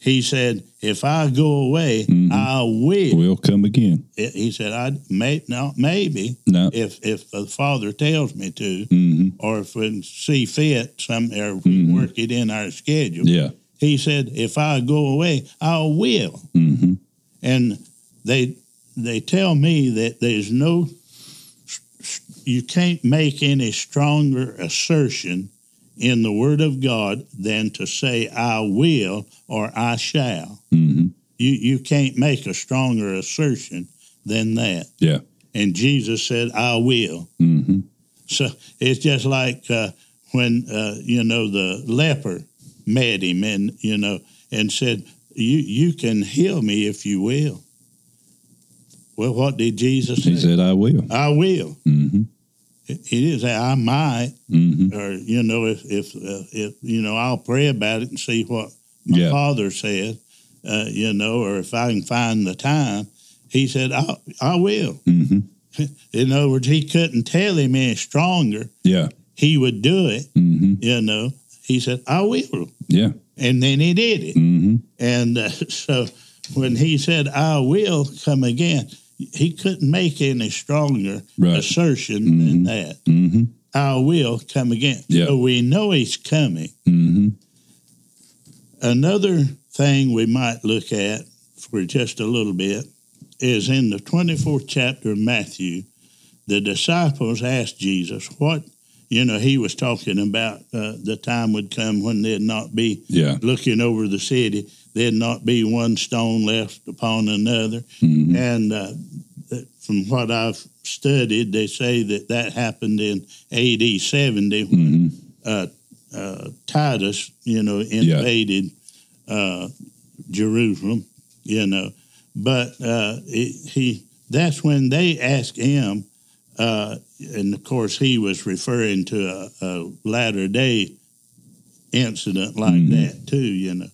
He said, If I go away, Mhm. I will. We'll come again. He said, I may not maybe No. if if the Father tells me to, Mm-hmm. or if we see fit, some or if we Mhm. work it in our schedule. Yeah. He said, If I go away, I will. Mm-hmm. And they they tell me that there's no you can't make any stronger assertion in the Word of God than to say I will or I shall. Mm-hmm. You you can't make a stronger assertion than that. Yeah. And Jesus said, I will. Mm-hmm. So it's just like uh, when uh, you know the leper met him and you know and said, "You you can heal me if you will." Well, what did Jesus say? He said, I will. I will. Mm-hmm. He didn't say I might, Mm-hmm. or you know, if if uh, if you know, I'll pray about it and see what my Yeah. Father said, uh, you know, or if I can find the time. He said, "I I will." Mm-hmm. [LAUGHS] In other words, he couldn't tell him any stronger. Yeah. He would do it. Mm-hmm. You know, he said, "I will," Yeah. and then he did it. Mm-hmm. And uh, [LAUGHS] so, when he said, "I will come again," he couldn't make any stronger Right. assertion Mhm. than that. Mm-hmm. I will come again. Yeah. So we know he's coming. Mm-hmm. Another thing we might look at for just a little bit is in the 24th chapter of Matthew, the disciples asked Jesus, What, you know, he was talking about uh, the time would come when there'd not be Yeah. looking over the city, there'd not be one stone left upon another. Mm-hmm. And uh, from what I've studied, they say that that happened in AD 70 when Mm-hmm. uh, uh, Titus, you know, invaded uh, Jerusalem, you know. But uh, it, he that's when they asked him, uh, and of course he was referring to a, a latter day incident like Mhm. that too, you know.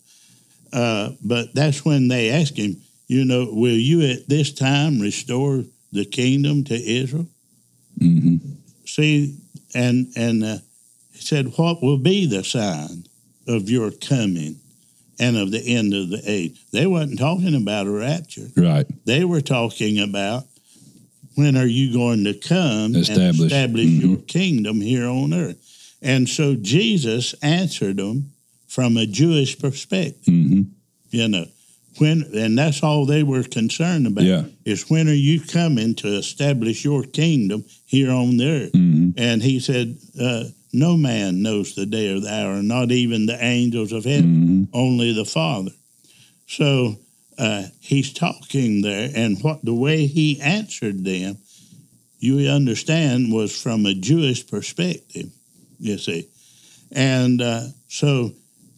Uh, but that's when they asked him, you know, will you at this time restore the kingdom to Israel? hmm See, and and uh, he said, what will be the sign of your coming and of the end of the age? They wasn't talking about a rapture. Right. They were talking about when are you going to come Establish. and establish Mhm. your kingdom here on earth? And so Jesus answered them from a Jewish perspective, hmm you know. When and that's all they were concerned about Yeah. is when are you coming to establish your kingdom here on the earth? hmm And he said, uh, No man knows the day or the hour, not even the angels of heaven, hmm only the Father. So uh, he's talking there, and what the way he answered them, you understand, was from a Jewish perspective, you see. And uh, so,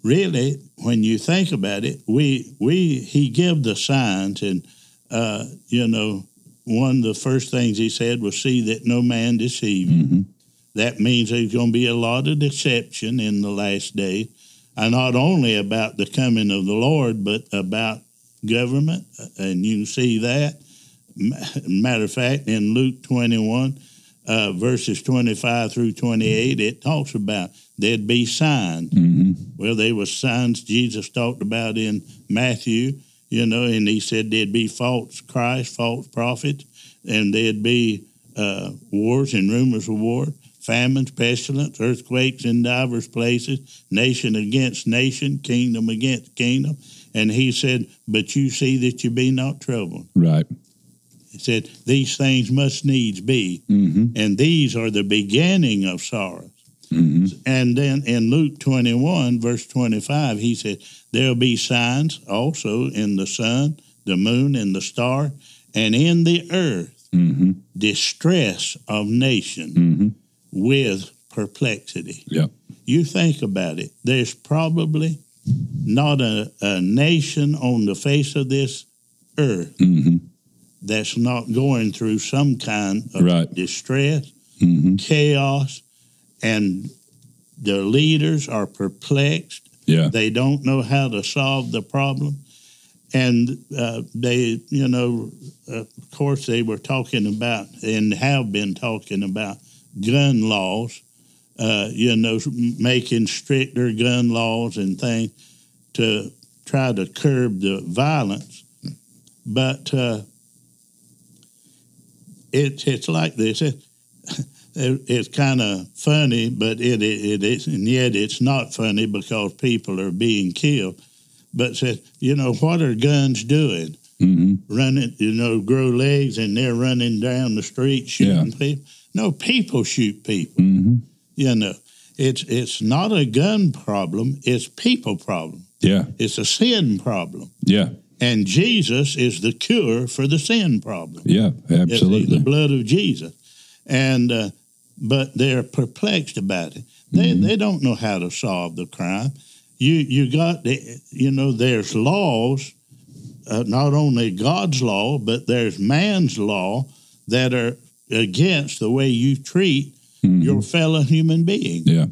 really, when you think about it, we we he gave the signs, and uh, you know, one of the first things he said was, "See that no man deceive you." hmm That means there's going to be a lot of deception in the last day, and not only about the coming of the Lord, but about government. And you can see that. Matter of fact, in Luke 21, uh, verses 25 through 28, it talks about there'd be signs. hmm Well, there was signs Jesus talked about in Matthew, you know, and he said there'd be false Christ, false prophets, and there'd be uh, wars and rumors of war, famines, pestilence, earthquakes in divers places, nation against nation, kingdom against kingdom. And he said, But you see that you be not troubled. Right. He said, These things must needs be, hmm and these are the beginning of sorrows. hmm And then in Luke 21, verse 25, he said, There'll be signs also in the sun, the moon, and the star, and in the earth, hmm distress of nation hmm with perplexity. Yeah. You think about it, there's probably not a, a nation on the face of this earth hmm that's not going through some kind of Right. distress hmm chaos and the leaders are perplexed. Yeah. They don't know how to solve the problem. And uh, they, you know, uh, of course, they were talking about and have been talking about gun laws, uh, you know, making stricter gun laws and things to try to curb the violence. But uh, it, it's like this. It, it, [LAUGHS] it's kind of funny, but it, it, it is, and yet it's not funny because people are being killed. But said, you know, what are guns doing? hmm Running, you know, grow legs and they're running down the street shooting Yeah. people. No, people shoot people. hmm You know, it's it's not a gun problem. It's people problem. Yeah. It's a sin problem. Yeah. And Jesus is the cure for the sin problem. Yeah. It's Absolutely. the blood of Jesus. And uh, but they're perplexed about it. They Mhm. they don't know how to solve the crime. You you got the you know there's laws, uh, not only God's law but there's man's law that are against the way you treat Mhm. your fellow human being. Yeah.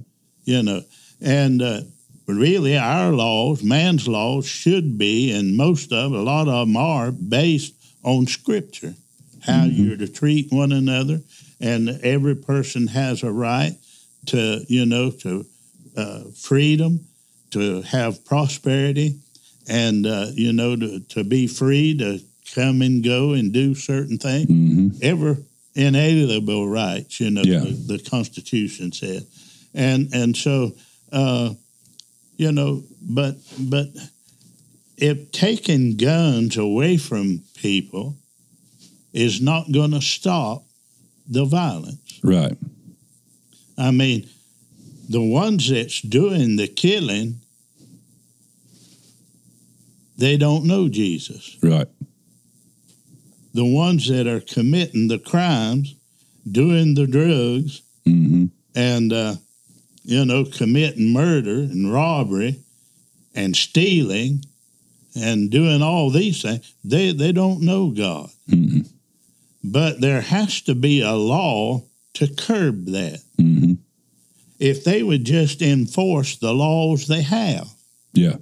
You know, and uh, really our laws, man's laws, should be, and most of a lot of them are based on Scripture, how Mhm. you're to treat one another, and every person has a right to, you know, to uh, freedom, to have prosperity, and uh, you know, to, to be free to come and go and do certain things hmm ever inalienable rights, you know, Yeah. the, the Constitution said. And and so uh, you know, but but if taking guns away from people is not gonna stop the violence. Right. I mean, the ones that's doing the killing, they don't know Jesus. Right. The ones that are committing the crimes, doing the drugs, hmm and uh, you know committing murder and robbery and stealing and doing all these things they they don't know god hmm but there has to be a law to curb that. hmm If they would just enforce the laws they have, Yeah.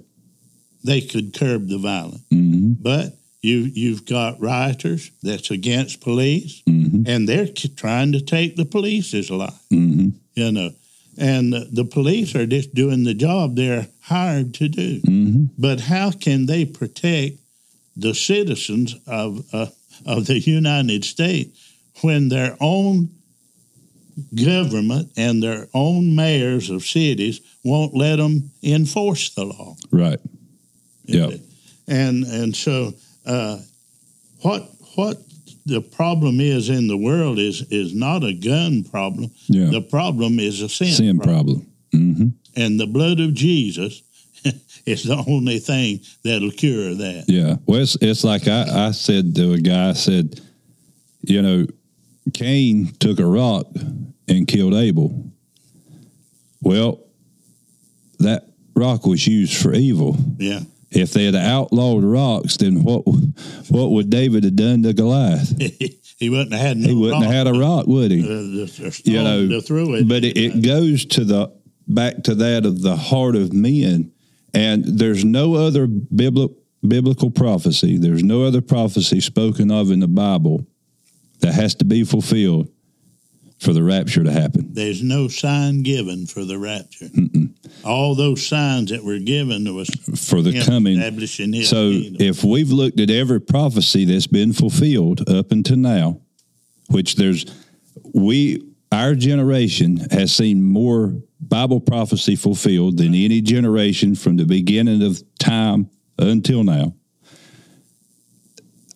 they could curb the violence. hmm But you you've got rioters that's against police, hmm and they're trying to take the police's life. hmm You know, and the- police are just doing the job they're hired to do. hmm But how can they protect the citizens of uh, of the United States when their own government and their own mayors of cities won't let them enforce the law? Right. Yeah. And and so uh, what what the problem is in the world is is not a gun problem. Yeah. The problem is a sin, Sin problem. problem. hmm And the blood of Jesus [LAUGHS] is the only thing that'll cure that. Yeah. Well, it's, it's like I, I said to a guy, I said, you know, Cain took a rock and killed Abel. Well, that rock was used for evil. Yeah. If they had outlawed rocks, then what what would David have done to Goliath? [LAUGHS] he wouldn't have had no He wouldn't have had a rock, would he? uh, the, the stone you know, throw it. but it, it goes to the back to that of the heart of men, and there's no other biblical biblical prophecy. There's no other prophecy spoken of in the Bible that has to be fulfilled for the rapture to happen. There's no sign given for the rapture. All those signs that were given was For the coming. So kingdom. if we've looked at every prophecy that's been fulfilled up until now, which there's we our generation has seen more Bible prophecy fulfilled than any generation from the beginning of time until now.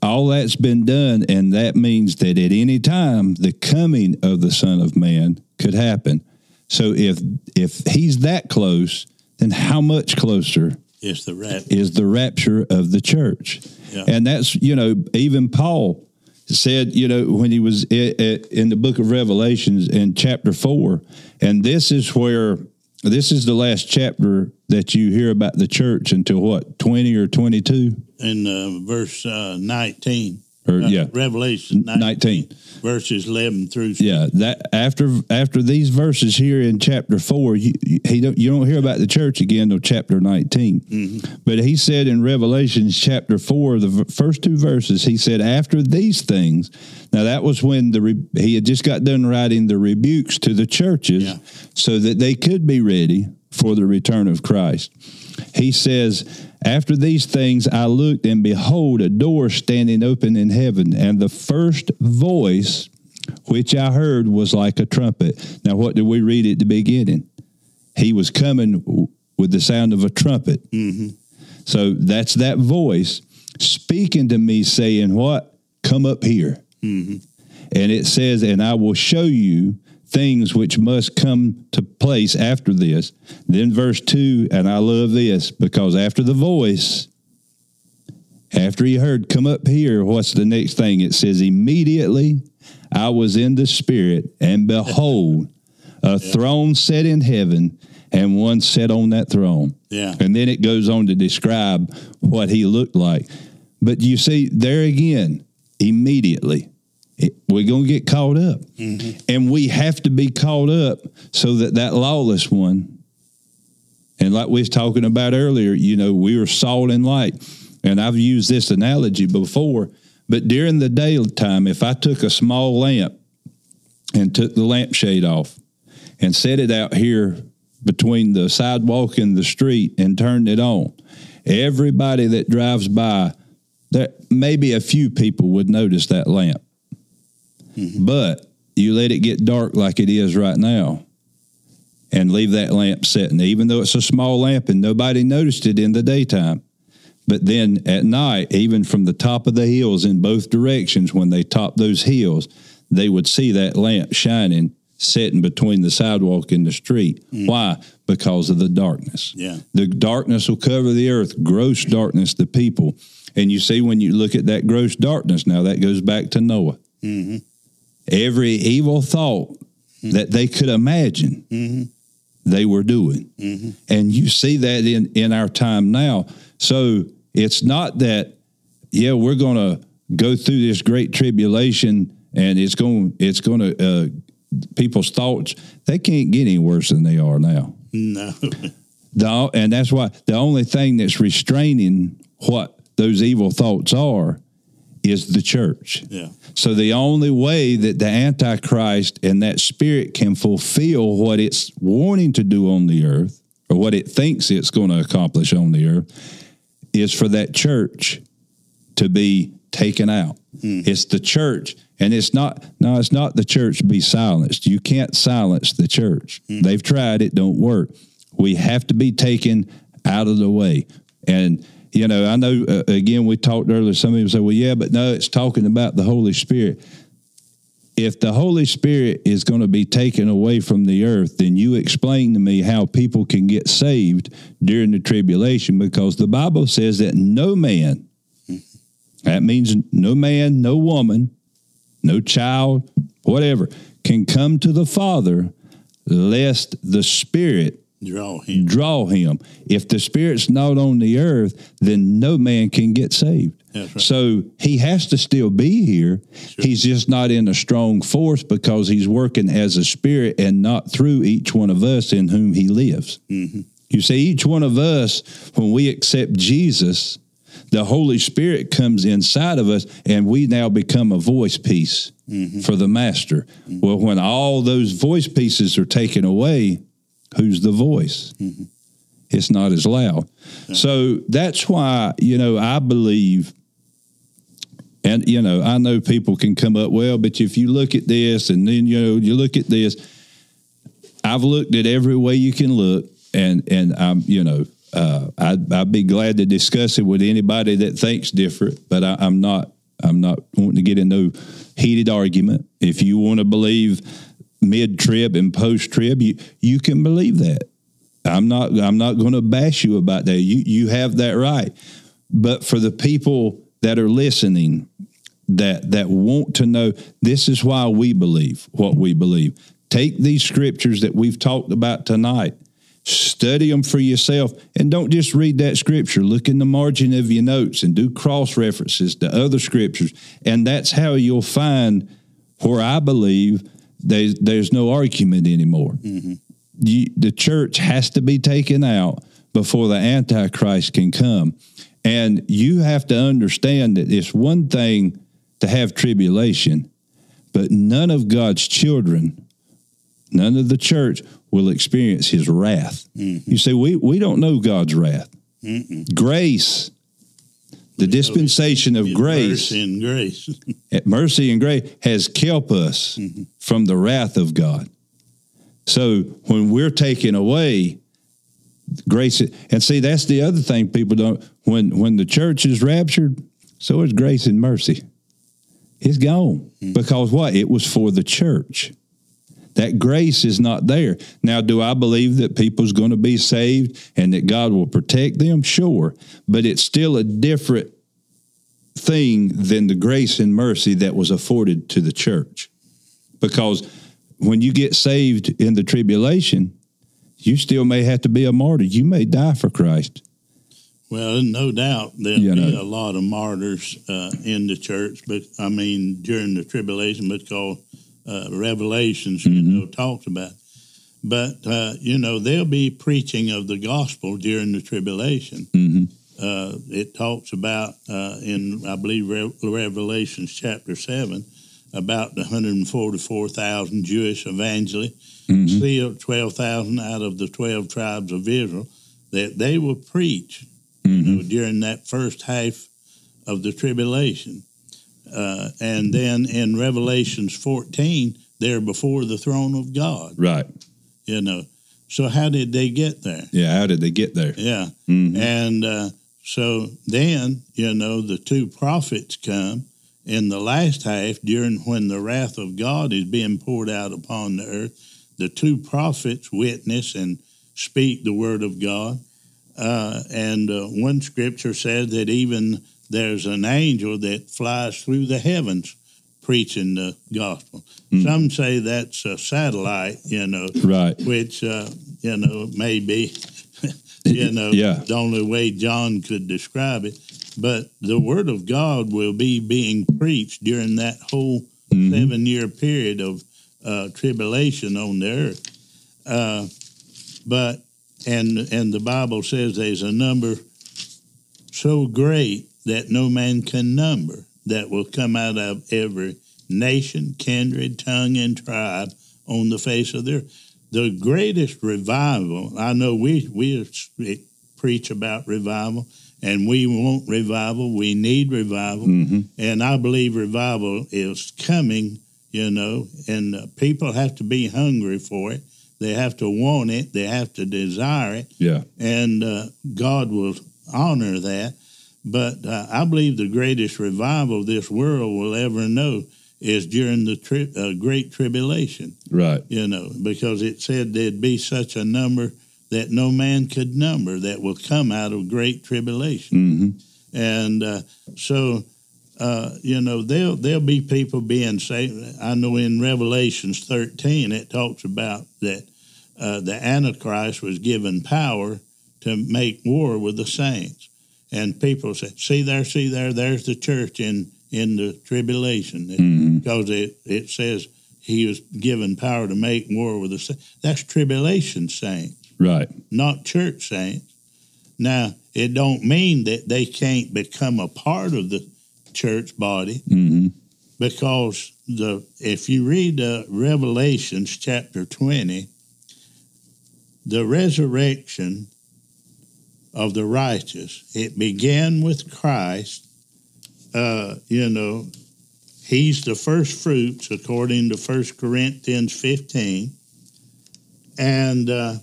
All that's been done, and that means that at any time the coming of the Son of Man could happen. So if if he's that close, then how much closer it's the rapture. is the rapture of the church. Yeah. And that's, you know, even Paul said, you know, when he was in the book of Revelations in chapter four, and this is where, this is the last chapter that you hear about the church until what, 20 or 22? in uh, verse uh, 19. Or, Uh, yeah, Revelation 19, 19. verses 11 through Yeah, that after after these verses here in chapter four, you, you- he don't you don't hear about the church again until chapter 19 But he said in Revelations chapter four, the v- first two verses, he said, "After these things." Now that was when the re- he had just got done writing the rebukes to the churches, Yeah. so that they could be ready for the return of Christ. He says, After these things I looked, and behold, a door standing open in heaven, and the first voice which I heard was like a trumpet. Now, what did we read at the beginning? He was coming with the sound of a trumpet. Mm-hmm. So that's that voice speaking to me, saying, What? Come up here. Mm-hmm. And it says, And I will show you things which must come to place after this. Then verse 2, and I love this because after the voice, after he heard, Come up here, what's the next thing? It says, Immediately I was in the spirit, and behold, a throne set in heaven, and one sat on that throne. Yeah. And then it goes on to describe what he looked like. But you see, there again, immediately, we're going to get caught up. Mm-hmm. And we have to be caught up so that that lawless one, and like we was talking about earlier, you know, we were salt and light. And I've used this analogy before, but during the daytime, if I took a small lamp and took the lampshade off and set it out here between the sidewalk and the street and turned it on, everybody that drives by, there maybe a few people would notice that lamp. Mm-hmm. But you let it get dark like it is right now and leave that lamp setting, even though it's a small lamp and nobody noticed it in the daytime. But then at night, even from the top of the hills in both directions, when they top those hills, they would see that lamp shining, sitting between the sidewalk and the street. Mm. Why? Because of the darkness. Yeah. The darkness will cover the earth, gross darkness, the people. And you see, when you look at that gross darkness, now that goes back to Noah. Mm-hmm. Every evil thought that they could imagine, they were doing. And you see that in, in our time now. So it's not that, yeah, we're going to go through this great tribulation and it's going it's going to uh, people's thoughts they can't get any worse than they are now. No. [LAUGHS] The, and that's why the only thing that's restraining what those evil thoughts are is the church. Yeah. So the only way that the Antichrist and that spirit can fulfill what it's wanting to do on the earth or what it thinks it's going to accomplish on the earth is for that church to be taken out. Hmm. It's the church, and it's not. No, it's not the church be silenced. You can't silence the church. Hmm. They've tried it, don't work. We have to be taken out of the way. And you know, I know. Uh, again, we talked earlier. Some people say, "Well, yeah, but no, it's talking about the Holy Spirit." If the Holy Spirit is going to be taken away from the earth, then you explain to me how people can get saved during the tribulation because the Bible says that no man that means no man, no woman, no child, whatever, can come to the Father lest the Spirit Draw him. draw him. If the Spirit's not on the earth, then no man can get saved. Right. So he has to still be here. He's just not in a strong force because he's working as a spirit and not through each one of us in whom he lives. Mm-hmm. You see, each one of us, when we accept Jesus, the Holy Spirit comes inside of us and we now become a voice piece Mm-hmm. for the Master. Well, when all those voice pieces are taken away, who's the voice? Mm-hmm. It's not as loud. So that's why, you know, I believe, and, you know, I know people can come up, well, but if you look at this and then, you know, you look at this, I've looked at every way you can look, and, and I'm, you know, uh, I'd, I'd be glad to discuss it with anybody that thinks different, but I, I'm not, I'm not wanting to get in no heated argument. If you want to believe mid trib and post trib, you, you can believe that. I'm not I'm not going to bash you about that. You you have that right. But for the people that are listening that that want to know this is why we believe what we believe. Take these scriptures that we've talked about tonight. Study them for yourself and don't just read that scripture. Look in the margin of your notes and do cross references to other scriptures. And that's how you'll find where I believe there's, there's no argument anymore. Mm-hmm. You, the church has to be taken out before the antichrist can come. And you have to understand that it's one thing to have tribulation but none of god's children none of the church will experience his wrath. Mm-hmm. You say we, we don't know god's wrath. Grace the dispensation of grace Mercy and grace. [LAUGHS] mercy and grace has kept us mm-hmm. From the wrath of God. So when we're taken away, grace and see that's the other thing people don't when when the church is raptured, so is grace and mercy. It's gone hmm. because what? It was for the church. That grace is not there. Now, do I believe that people's going to be saved and that God will protect them? Sure. But it's still a different thing than the grace and mercy that was afforded to the church. Because when you get saved in the tribulation, you still may have to be a martyr. You may die for Christ. Well, no doubt there'll You be know. a lot of martyrs uh, in the church, but I mean during the tribulation, because uh, Revelations, you Mm-hmm. know, talks about. But uh, you know, they'll be preaching of the gospel during the tribulation. Mm-hmm. Uh, it talks about uh, in I believe Re- Revelations chapter seven about the hundred and forty four thousand Jewish evangelists, Mhm. twelve thousand out of the twelve tribes of Israel, that they will preach Mhm. know, during that first half of the tribulation. Uh, and then in Revelations 14, they're before the throne of God, Right. you know. So how did they get there? Yeah. How did they get there? Yeah. Mhm. And uh, so then, you know, the two prophets come in the last half during when the wrath of God is being poured out upon the earth. The two prophets witness and speak the word of God. Uh, and uh, one scripture says that even there's an angel that flies through the heavens preaching the gospel. Mm. Some say that's a satellite, you know, Right. which uh, you know maybe [LAUGHS] you [LAUGHS] know Yeah. the only way John could describe it. But the word of God will be being preached during that whole Mhm. seven year period of uh, tribulation on the earth. Uh, but and and the Bible says there's a number so great that no man can number that will come out of every nation, kindred, tongue, and tribe on the face of the earth. The greatest revival, I know we we preach about revival, and we want revival. We need revival, hmm and I believe revival is coming. You know, and uh, people have to be hungry for it. They have to want it. They have to desire it Yeah. and uh, God will honor that. But uh, I believe the greatest revival this world will ever know is during the tri- uh, Great Tribulation, Right. you know, because it said there'd be such a number that no man could number that will come out of Great Tribulation. hmm And uh, so, uh, you know, there'll, there'll be people being saved. I know in Revelations 13, it talks about that uh, the Antichrist was given power to make war with the saints. And people say, see there, see there, there's the church in, in the tribulation. hmm Because it, it says he was given power to make war with the saints. That's tribulation saints Right. not church saints. Now, it don't mean that they can't become a part of the church body hmm because the if you read uh, Revelations chapter 20, the resurrection of the righteous, it began with Christ. Uh, you know, he's the first fruits according to 1 Corinthians 15. And uh,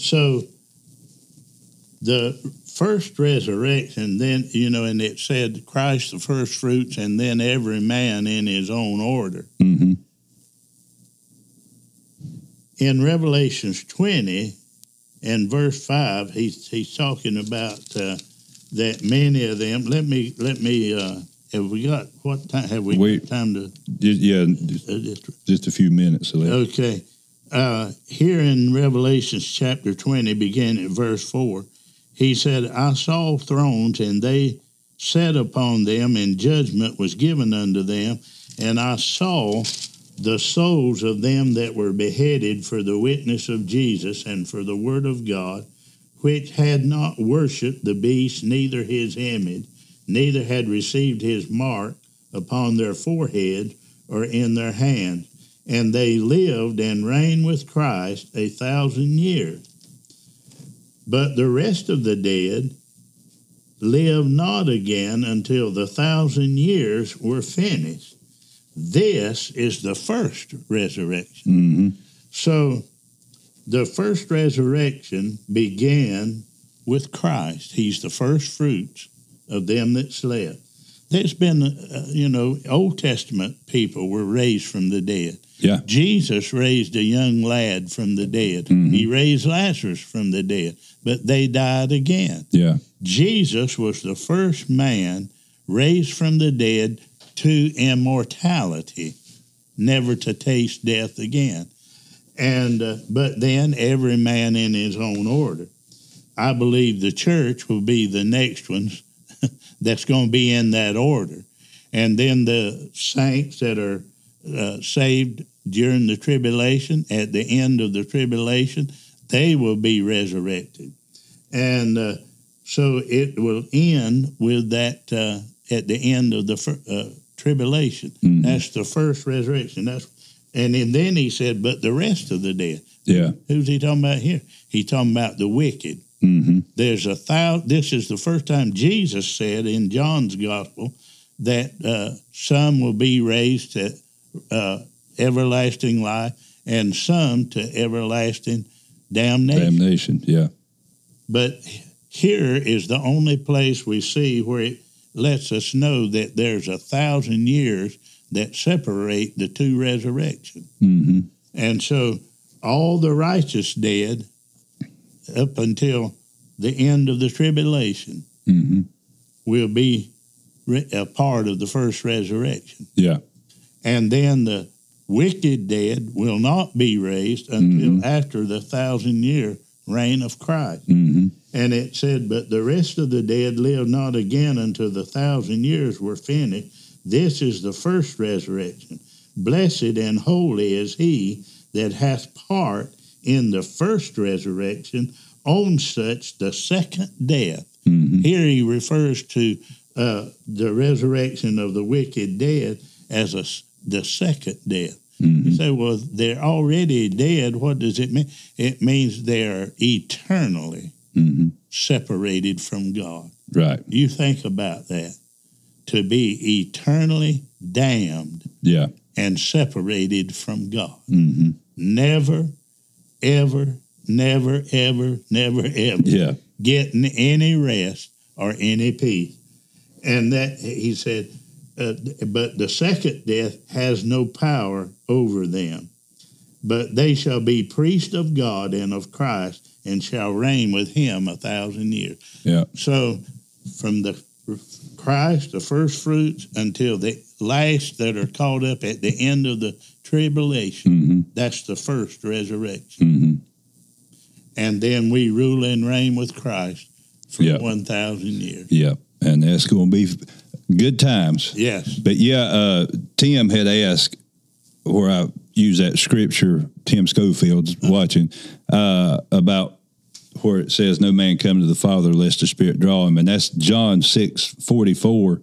so the first resurrection, then, you know, and it said Christ the first fruits and then every man in his own order. hmm In Revelations 20 and verse 5, he's, he's talking about uh, that many of them, let me, let me, uh, have we got, what time, have we Wait. got time to, Just, yeah. Just, uh, just just a few minutes left. Okay. Uh, here in Revelations chapter 20, beginning at verse 4, he said, I saw thrones, and they sat upon them, and judgment was given unto them. And I saw the souls of them that were beheaded for the witness of Jesus and for the word of God, which had not worshipped the beast, neither his image, neither had received his mark upon their forehead or in their hand and they lived and reigned with Christ a thousand years. But the rest of the dead lived not again until the thousand years were finished. This is the first resurrection. hmm So the first resurrection began with Christ. He's the first fruits of them that slept. There's been, uh, you know, Old Testament people were raised from the dead. Yeah. Jesus raised a young lad from the dead. Mhm. He raised Lazarus from the dead, but they died again. Yeah. Jesus was the first man raised from the dead to immortality, never to taste death again. And uh, but then every man in his own order. I believe the church will be the next ones [LAUGHS] that's going to be in that order, and then the saints that are uh, saved during the tribulation, at the end of the tribulation, they will be resurrected, and. Uh, so it will end with that uh, at the end of the fir- uh, tribulation. Mhm. That's the first resurrection. That's and then, he said, but the rest of the dead. Yeah. Who's he talking about here? He talking about the wicked. hmm There's a thousand. This is the first time Jesus said in John's gospel that uh, some will be raised to uh, everlasting life and some to everlasting damnation. Damnation. Yeah. But here is the only place we see where it lets us know that there's a thousand years that separate the two resurrections. hmm And so all the righteous dead up until the end of the tribulation hmm will be a part of the first resurrection. Yeah. And then the wicked dead will not be raised until Mhm. after the thousand year reign of Christ. hmm And it said, But the rest of the dead lived not again until the thousand years were finished. This is the first resurrection. Blessed and holy is he that hath part in the first resurrection. On such the second death. Mhm. Here he refers to uh, the resurrection of the wicked dead as a, the second death. Mhm. You say, well, they're already dead. What does it mean? It means they're eternally Mhm. separated from God. Right. You think about that. To be eternally damned Yeah. and separated from God. hmm Never, ever, never, ever, never, ever Yeah. getting any rest or any peace. And that, he said, uh, but the second death has no power over them. But they shall be priests of God and of Christ and shall reign with him a thousand years. Yeah. So from the Christ, the first fruits, until the last that are caught up at the end of the tribulation, hmm that's the first resurrection. hmm And then we rule and reign with Christ for Yeah. 1,000 years. Yeah. And that's going to be good times. Yes. But yeah, uh, Tim had asked where I use that scripture, Tim Schofield's watching, uh, about where it says, No man come to the Father lest the Spirit draw him. And that's John six forty four.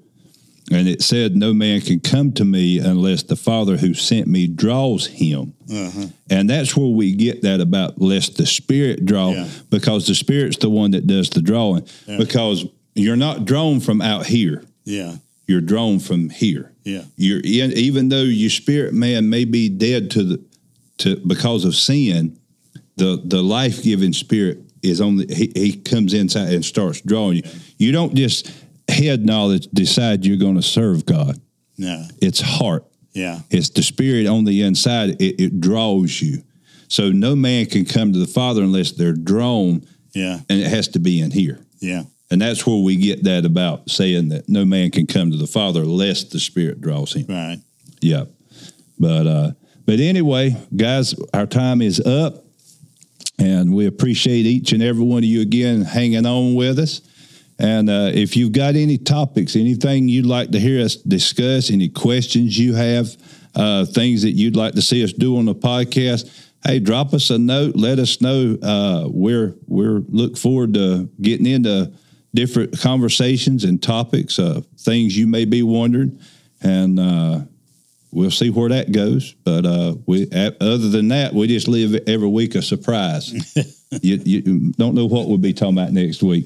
And it said, No man can come to me unless the Father who sent me draws him. Uh-huh. And that's where we get that about lest the Spirit draw, Yeah. because the Spirit's the one that does the drawing. Yeah. Because you're not drawn from out here, Yeah. you're drawn from here Yeah. you're in, even though your spirit man may be dead to the to because of sin, the the life giving spirit is on the he, he comes inside and starts drawing you. You don't just head knowledge decide you're going to serve God. No. It's heart. Yeah. It's the spirit on the inside. It, it draws you. So no man can come to the Father unless they're drawn, Yeah. and it has to be in here. Yeah. And that's where we get that about saying that no man can come to the Father lest the Spirit draws him. Right. Yeah. But uh but anyway, guys, our time is up and we appreciate each and every one of you again hanging on with us. And uh, if you've got any topics, anything you'd like to hear us discuss, any questions you have, uh, things that you'd like to see us do on the podcast, hey, drop us a note. Let us know. Uh, we're we're look forward to getting into different conversations and topics, uh, things you may be wondering, and uh, we'll see where that goes. But uh, we, other than that, we just live every week a surprise. [LAUGHS] you, you don't know what we'll be talking about next week.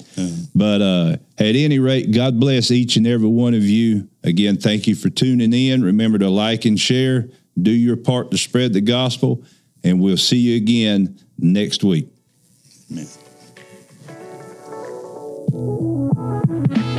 But uh, at any rate, God bless each and every one of you. Again, thank you for tuning in. Remember to like and share. Do your part to spread the gospel, and we'll see you again next week. Amen thank you